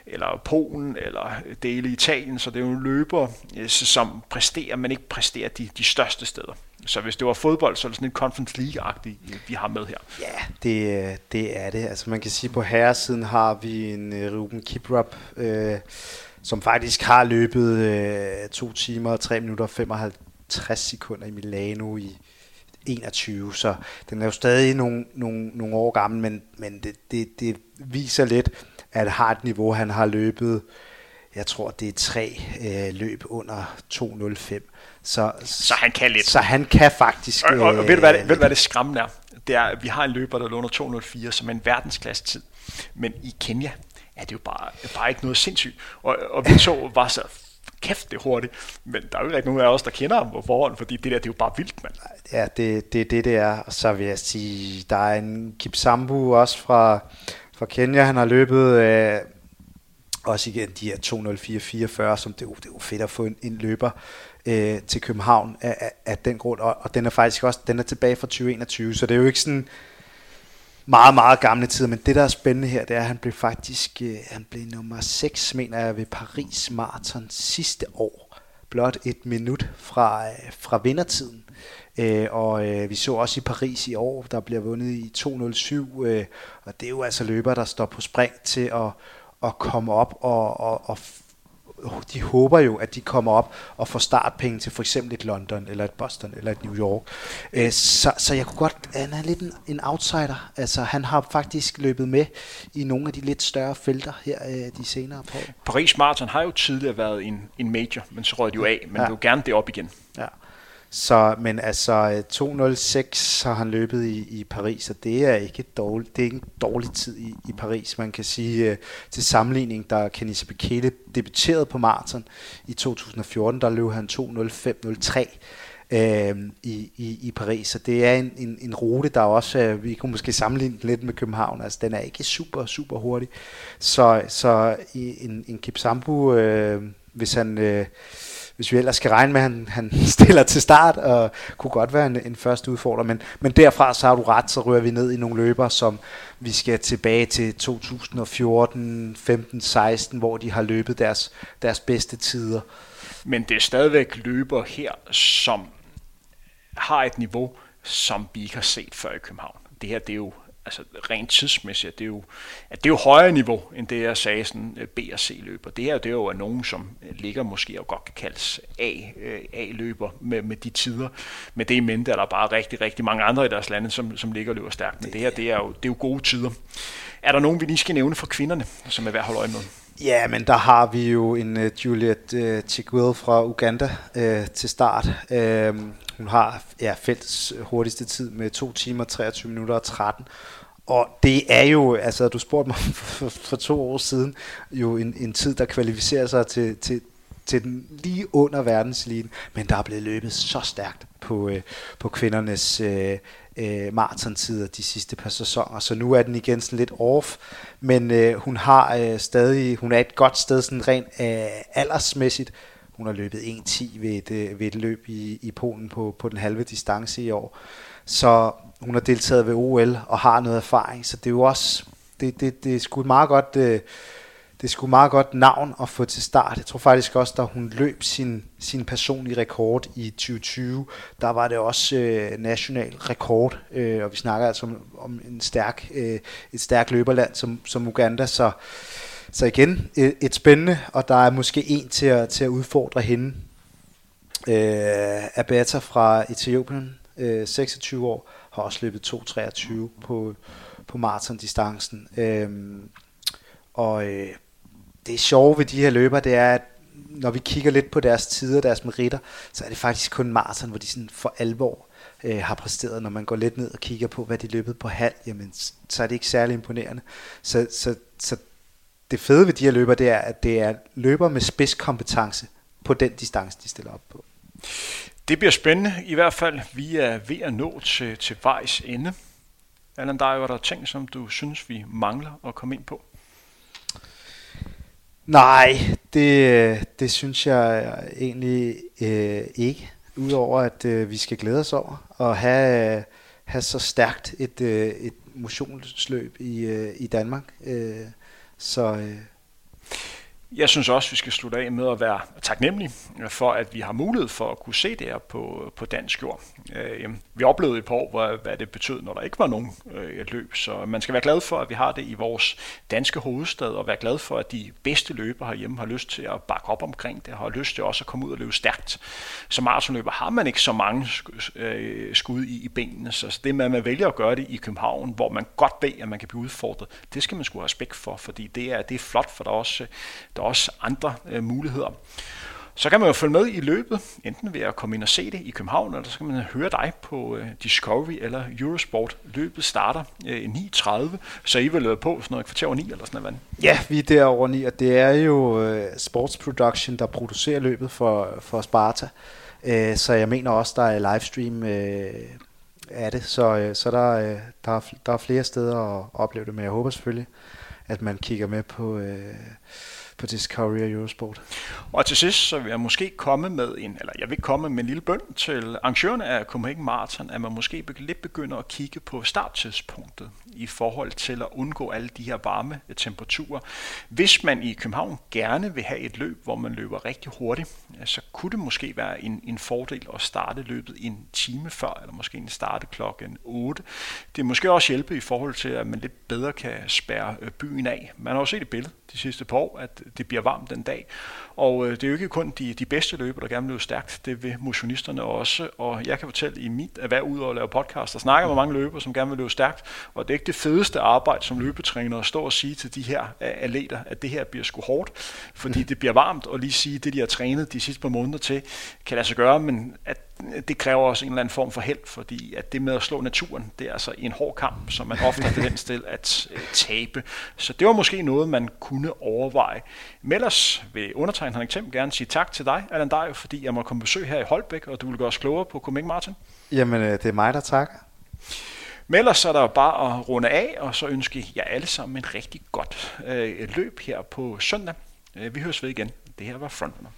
eller Polen, eller dele i Italien, så det er jo løber, øh, som præsterer, men ikke præsterer de, de største steder. Så hvis det var fodbold, så er det sådan en Conference League-agtig, vi har med her. Ja, det, det er det. Altså man kan sige, på herresiden har vi en uh, Ruben Kiprop, øh, som faktisk har løbet øh, 2 timer, 3 minutter og 55 sekunder i Milano i 21, så den er jo stadig nogle, nogle, nogle år gammel, men, men det, det, det viser lidt, at har et niveau, han har løbet, jeg tror det er tre øh, løb under 2.05, så, så han kan lidt. Så han kan faktisk... Og, og, og ved, du, hvad det, ved du, hvad det skræmmende er? Det er, at vi har en løber, der låner 204, som er en verdensklasse tid. Men i Kenya er det jo bare, bare ikke noget sindssygt. Og, og vi så var så kæft, det er hurtigt. Men der er jo ikke nogen af os, der kender ham på forhånd, fordi det der, det er jo bare vildt, mand. Ja, det, det det, det er. Og så vil jeg sige, der er en Kipsambu også fra, fra Kenya, han har løbet øh, også igen de her 204-44, som det, det er jo fedt at få en, en løber øh, til København af, af, af den grund, og, og den er faktisk også den er tilbage fra 2021, så det er jo ikke sådan meget, meget gamle tider, men det der er spændende her, det er, at han blev faktisk øh, han blev nummer 6, mener jeg, ved Paris Marathon sidste år. Blot et minut fra, øh, fra vindertiden. Øh, og øh, vi så også i Paris i år, der bliver vundet i 2.07, øh, og det er jo altså løber, der står på spring til at, at komme op og, og, og de håber jo, at de kommer op og får startpenge til for eksempel et London, eller et Boston, eller et New York. Øh, så, så jeg kunne godt, han er lidt en, en outsider. Altså, han har faktisk løbet med i nogle af de lidt større felter her øh, de senere på. Paris Marathon har jo tidligere været en, en major, men så røg de jo af, men ja. vil jo gerne det op igen. Ja. Så, men altså 2.06 har han løbet i, i Paris, og det er ikke dårligt, det er ikke en dårlig tid i, i Paris. Man kan sige øh, til sammenligning, da Kenisa Bekele debuterede på maraton i 2014, der løb han 2.05.03 øh, i, i, i Paris. Så det er en, en, en rute, der også, øh, vi kunne måske sammenligne lidt med København, altså den er ikke super, super hurtig. Så, så en, en Kipsambu, øh, hvis han... Øh, hvis vi ellers skal regne med, at han, han stiller til start, og kunne godt være en, en første udfordrer. Men, men derfra så har du ret, så rører vi ned i nogle løber, som vi skal tilbage til 2014, 15, 16, hvor de har løbet deres, deres bedste tider. Men det er stadigvæk løber her, som har et niveau, som vi ikke har set før i København. Det her, det er jo altså rent tidsmæssigt, det er jo, at det er jo højere niveau, end det jeg sagde, sådan øh, B- og C-løber. Det her det er jo nogen, som øh, ligger måske og godt kan kaldes A, øh, A-løber med, med de tider. Med det i mente er der bare rigtig, rigtig mange andre i deres lande, som, som ligger og løber stærkt. Men det her, det er, jo, det er jo gode tider. Er der nogen, vi lige skal nævne for kvinderne, som er værd at holde øje med? Ja, men der har vi jo en uh, Juliet uh, Chigwell fra Uganda uh, til start. Uh, hun har ja, fælles hurtigste tid med 2 timer, 23 minutter og 13. Og det er jo, altså du spurgte mig for, for to år siden, jo en, en tid, der kvalificerer sig til, til, til den lige under verdenslinjen, men der er blevet løbet så stærkt på, øh, på kvindernes øh, øh, maratontider de sidste par sæsoner, så nu er den igen sådan lidt off, men øh, hun har øh, stadig, hun er et godt sted sådan rent øh, aldersmæssigt. Hun har løbet 1.10 ved et, øh, ved et løb i, i Polen på, på den halve distance i år, så hun har deltaget ved OL og har noget erfaring, så det er jo også, det, det, det er sgu meget godt... Øh, det er sgu meget godt navn at få til start. Jeg tror faktisk også, da hun løb sin, sin personlige rekord i 2020, der var det også øh, national rekord, øh, og vi snakker altså om, om en stærk, øh, et stærkt løberland som, som Uganda, så, så igen et, et spændende, og der er måske en til at, til at udfordre hende. Øh, Abata fra Etiopien, øh, 26 år, har også løbet 2.23 på, på maratondistancen. Øh, og øh, det sjove ved de her løber, det er, at når vi kigger lidt på deres tider, deres meritter, så er det faktisk kun maraton, hvor de sådan for alvor øh, har præsteret. Når man går lidt ned og kigger på, hvad de løbet på halv, jamen, så er det ikke særlig imponerende. Så, så, så det fede ved de her løber, det er, at det er løber med spidskompetence på den distance, de stiller op på. Det bliver spændende i hvert fald. Vi er ved at nå til, til vejs ende. Allan, der er der ting, som du synes, vi mangler at komme ind på? Nej, det, det synes jeg egentlig øh, ikke. Udover at øh, vi skal glæde os over at have, have så stærkt et, øh, et motionsløb i, øh, i Danmark. Øh, så øh, jeg synes også, vi skal slutte af med at være taknemmelige for, at vi har mulighed for at kunne se det her på, på dansk jord. Øh, vi oplevede et par år, hvad, hvad det betød, når der ikke var nogen øh, løb, så man skal være glad for, at vi har det i vores danske hovedstad, og være glad for, at de bedste løbere herhjemme har lyst til at bakke op omkring det, har lyst til også at komme ud og løbe stærkt. Som maratonløber har man ikke så mange øh, skud i, i benene, så det med, at man vælger at gøre det i København, hvor man godt ved, at man kan blive udfordret, det skal man sgu have respekt for, fordi det er, det er flot, for der er også, der er også andre øh, muligheder. Så kan man jo følge med i løbet, enten ved at komme ind og se det i København, eller så kan man høre dig på øh, Discovery eller Eurosport. Løbet starter øh, 9.30, så I vil løbe på sådan noget kvarter over 9 eller sådan noget. Ja, vi er derovre 9, og det er jo øh, Sports Production, der producerer løbet for, for Sparta. Øh, så jeg mener også, der er livestream øh, af det, så, øh, så der, øh, der, er, der er flere steder at opleve det, men jeg håber selvfølgelig, at man kigger med på... Øh, på Discovery og Eurosport. Og til sidst, så vil jeg måske komme med en, eller jeg vil komme med en lille bøn til arrangørerne af Copenhagen Marathon, at man måske lidt begynder at kigge på starttidspunktet i forhold til at undgå alle de her varme temperaturer. Hvis man i København gerne vil have et løb, hvor man løber rigtig hurtigt, så kunne det måske være en, en fordel at starte løbet en time før, eller måske en starte klokken 8. Det er måske også hjælpe i forhold til, at man lidt bedre kan spærre øh, byen af. Man har jo set et billede de sidste par år, at det bliver varmt den dag. Og øh, det er jo ikke kun de, de bedste løber, der gerne vil løbe stærkt, det vil motionisterne også. Og jeg kan fortælle i mit erhverv ud at lave podcast, der snakker med mange løber, som gerne vil løbe stærkt. Og det er ikke det fedeste arbejde som løbetræner at stå og sige til de her øh, atleter, at det her bliver sgu hårdt, fordi det bliver varmt, og lige sige, det de har trænet de sidste par måneder til, kan lade sig gøre, men at det kræver også en eller anden form for held, fordi at det med at slå naturen, det er altså en hård kamp, som man ofte har tendens til at øh, tabe. Så det var måske noget, man kunne overveje. Men ellers vil undertegnet Henrik Thiem gerne sige tak til dig, Allan Dejo, fordi jeg må komme besøg her i Holbæk, og du vil gøre os klogere på Copenhagen Martin. Jamen, øh, det er mig, der takker. Men ellers så er der jo bare at runde af, og så ønske jeg alle sammen en rigtig godt øh, løb her på søndag. Øh, vi høres ved igen. Det her var Frontrunner.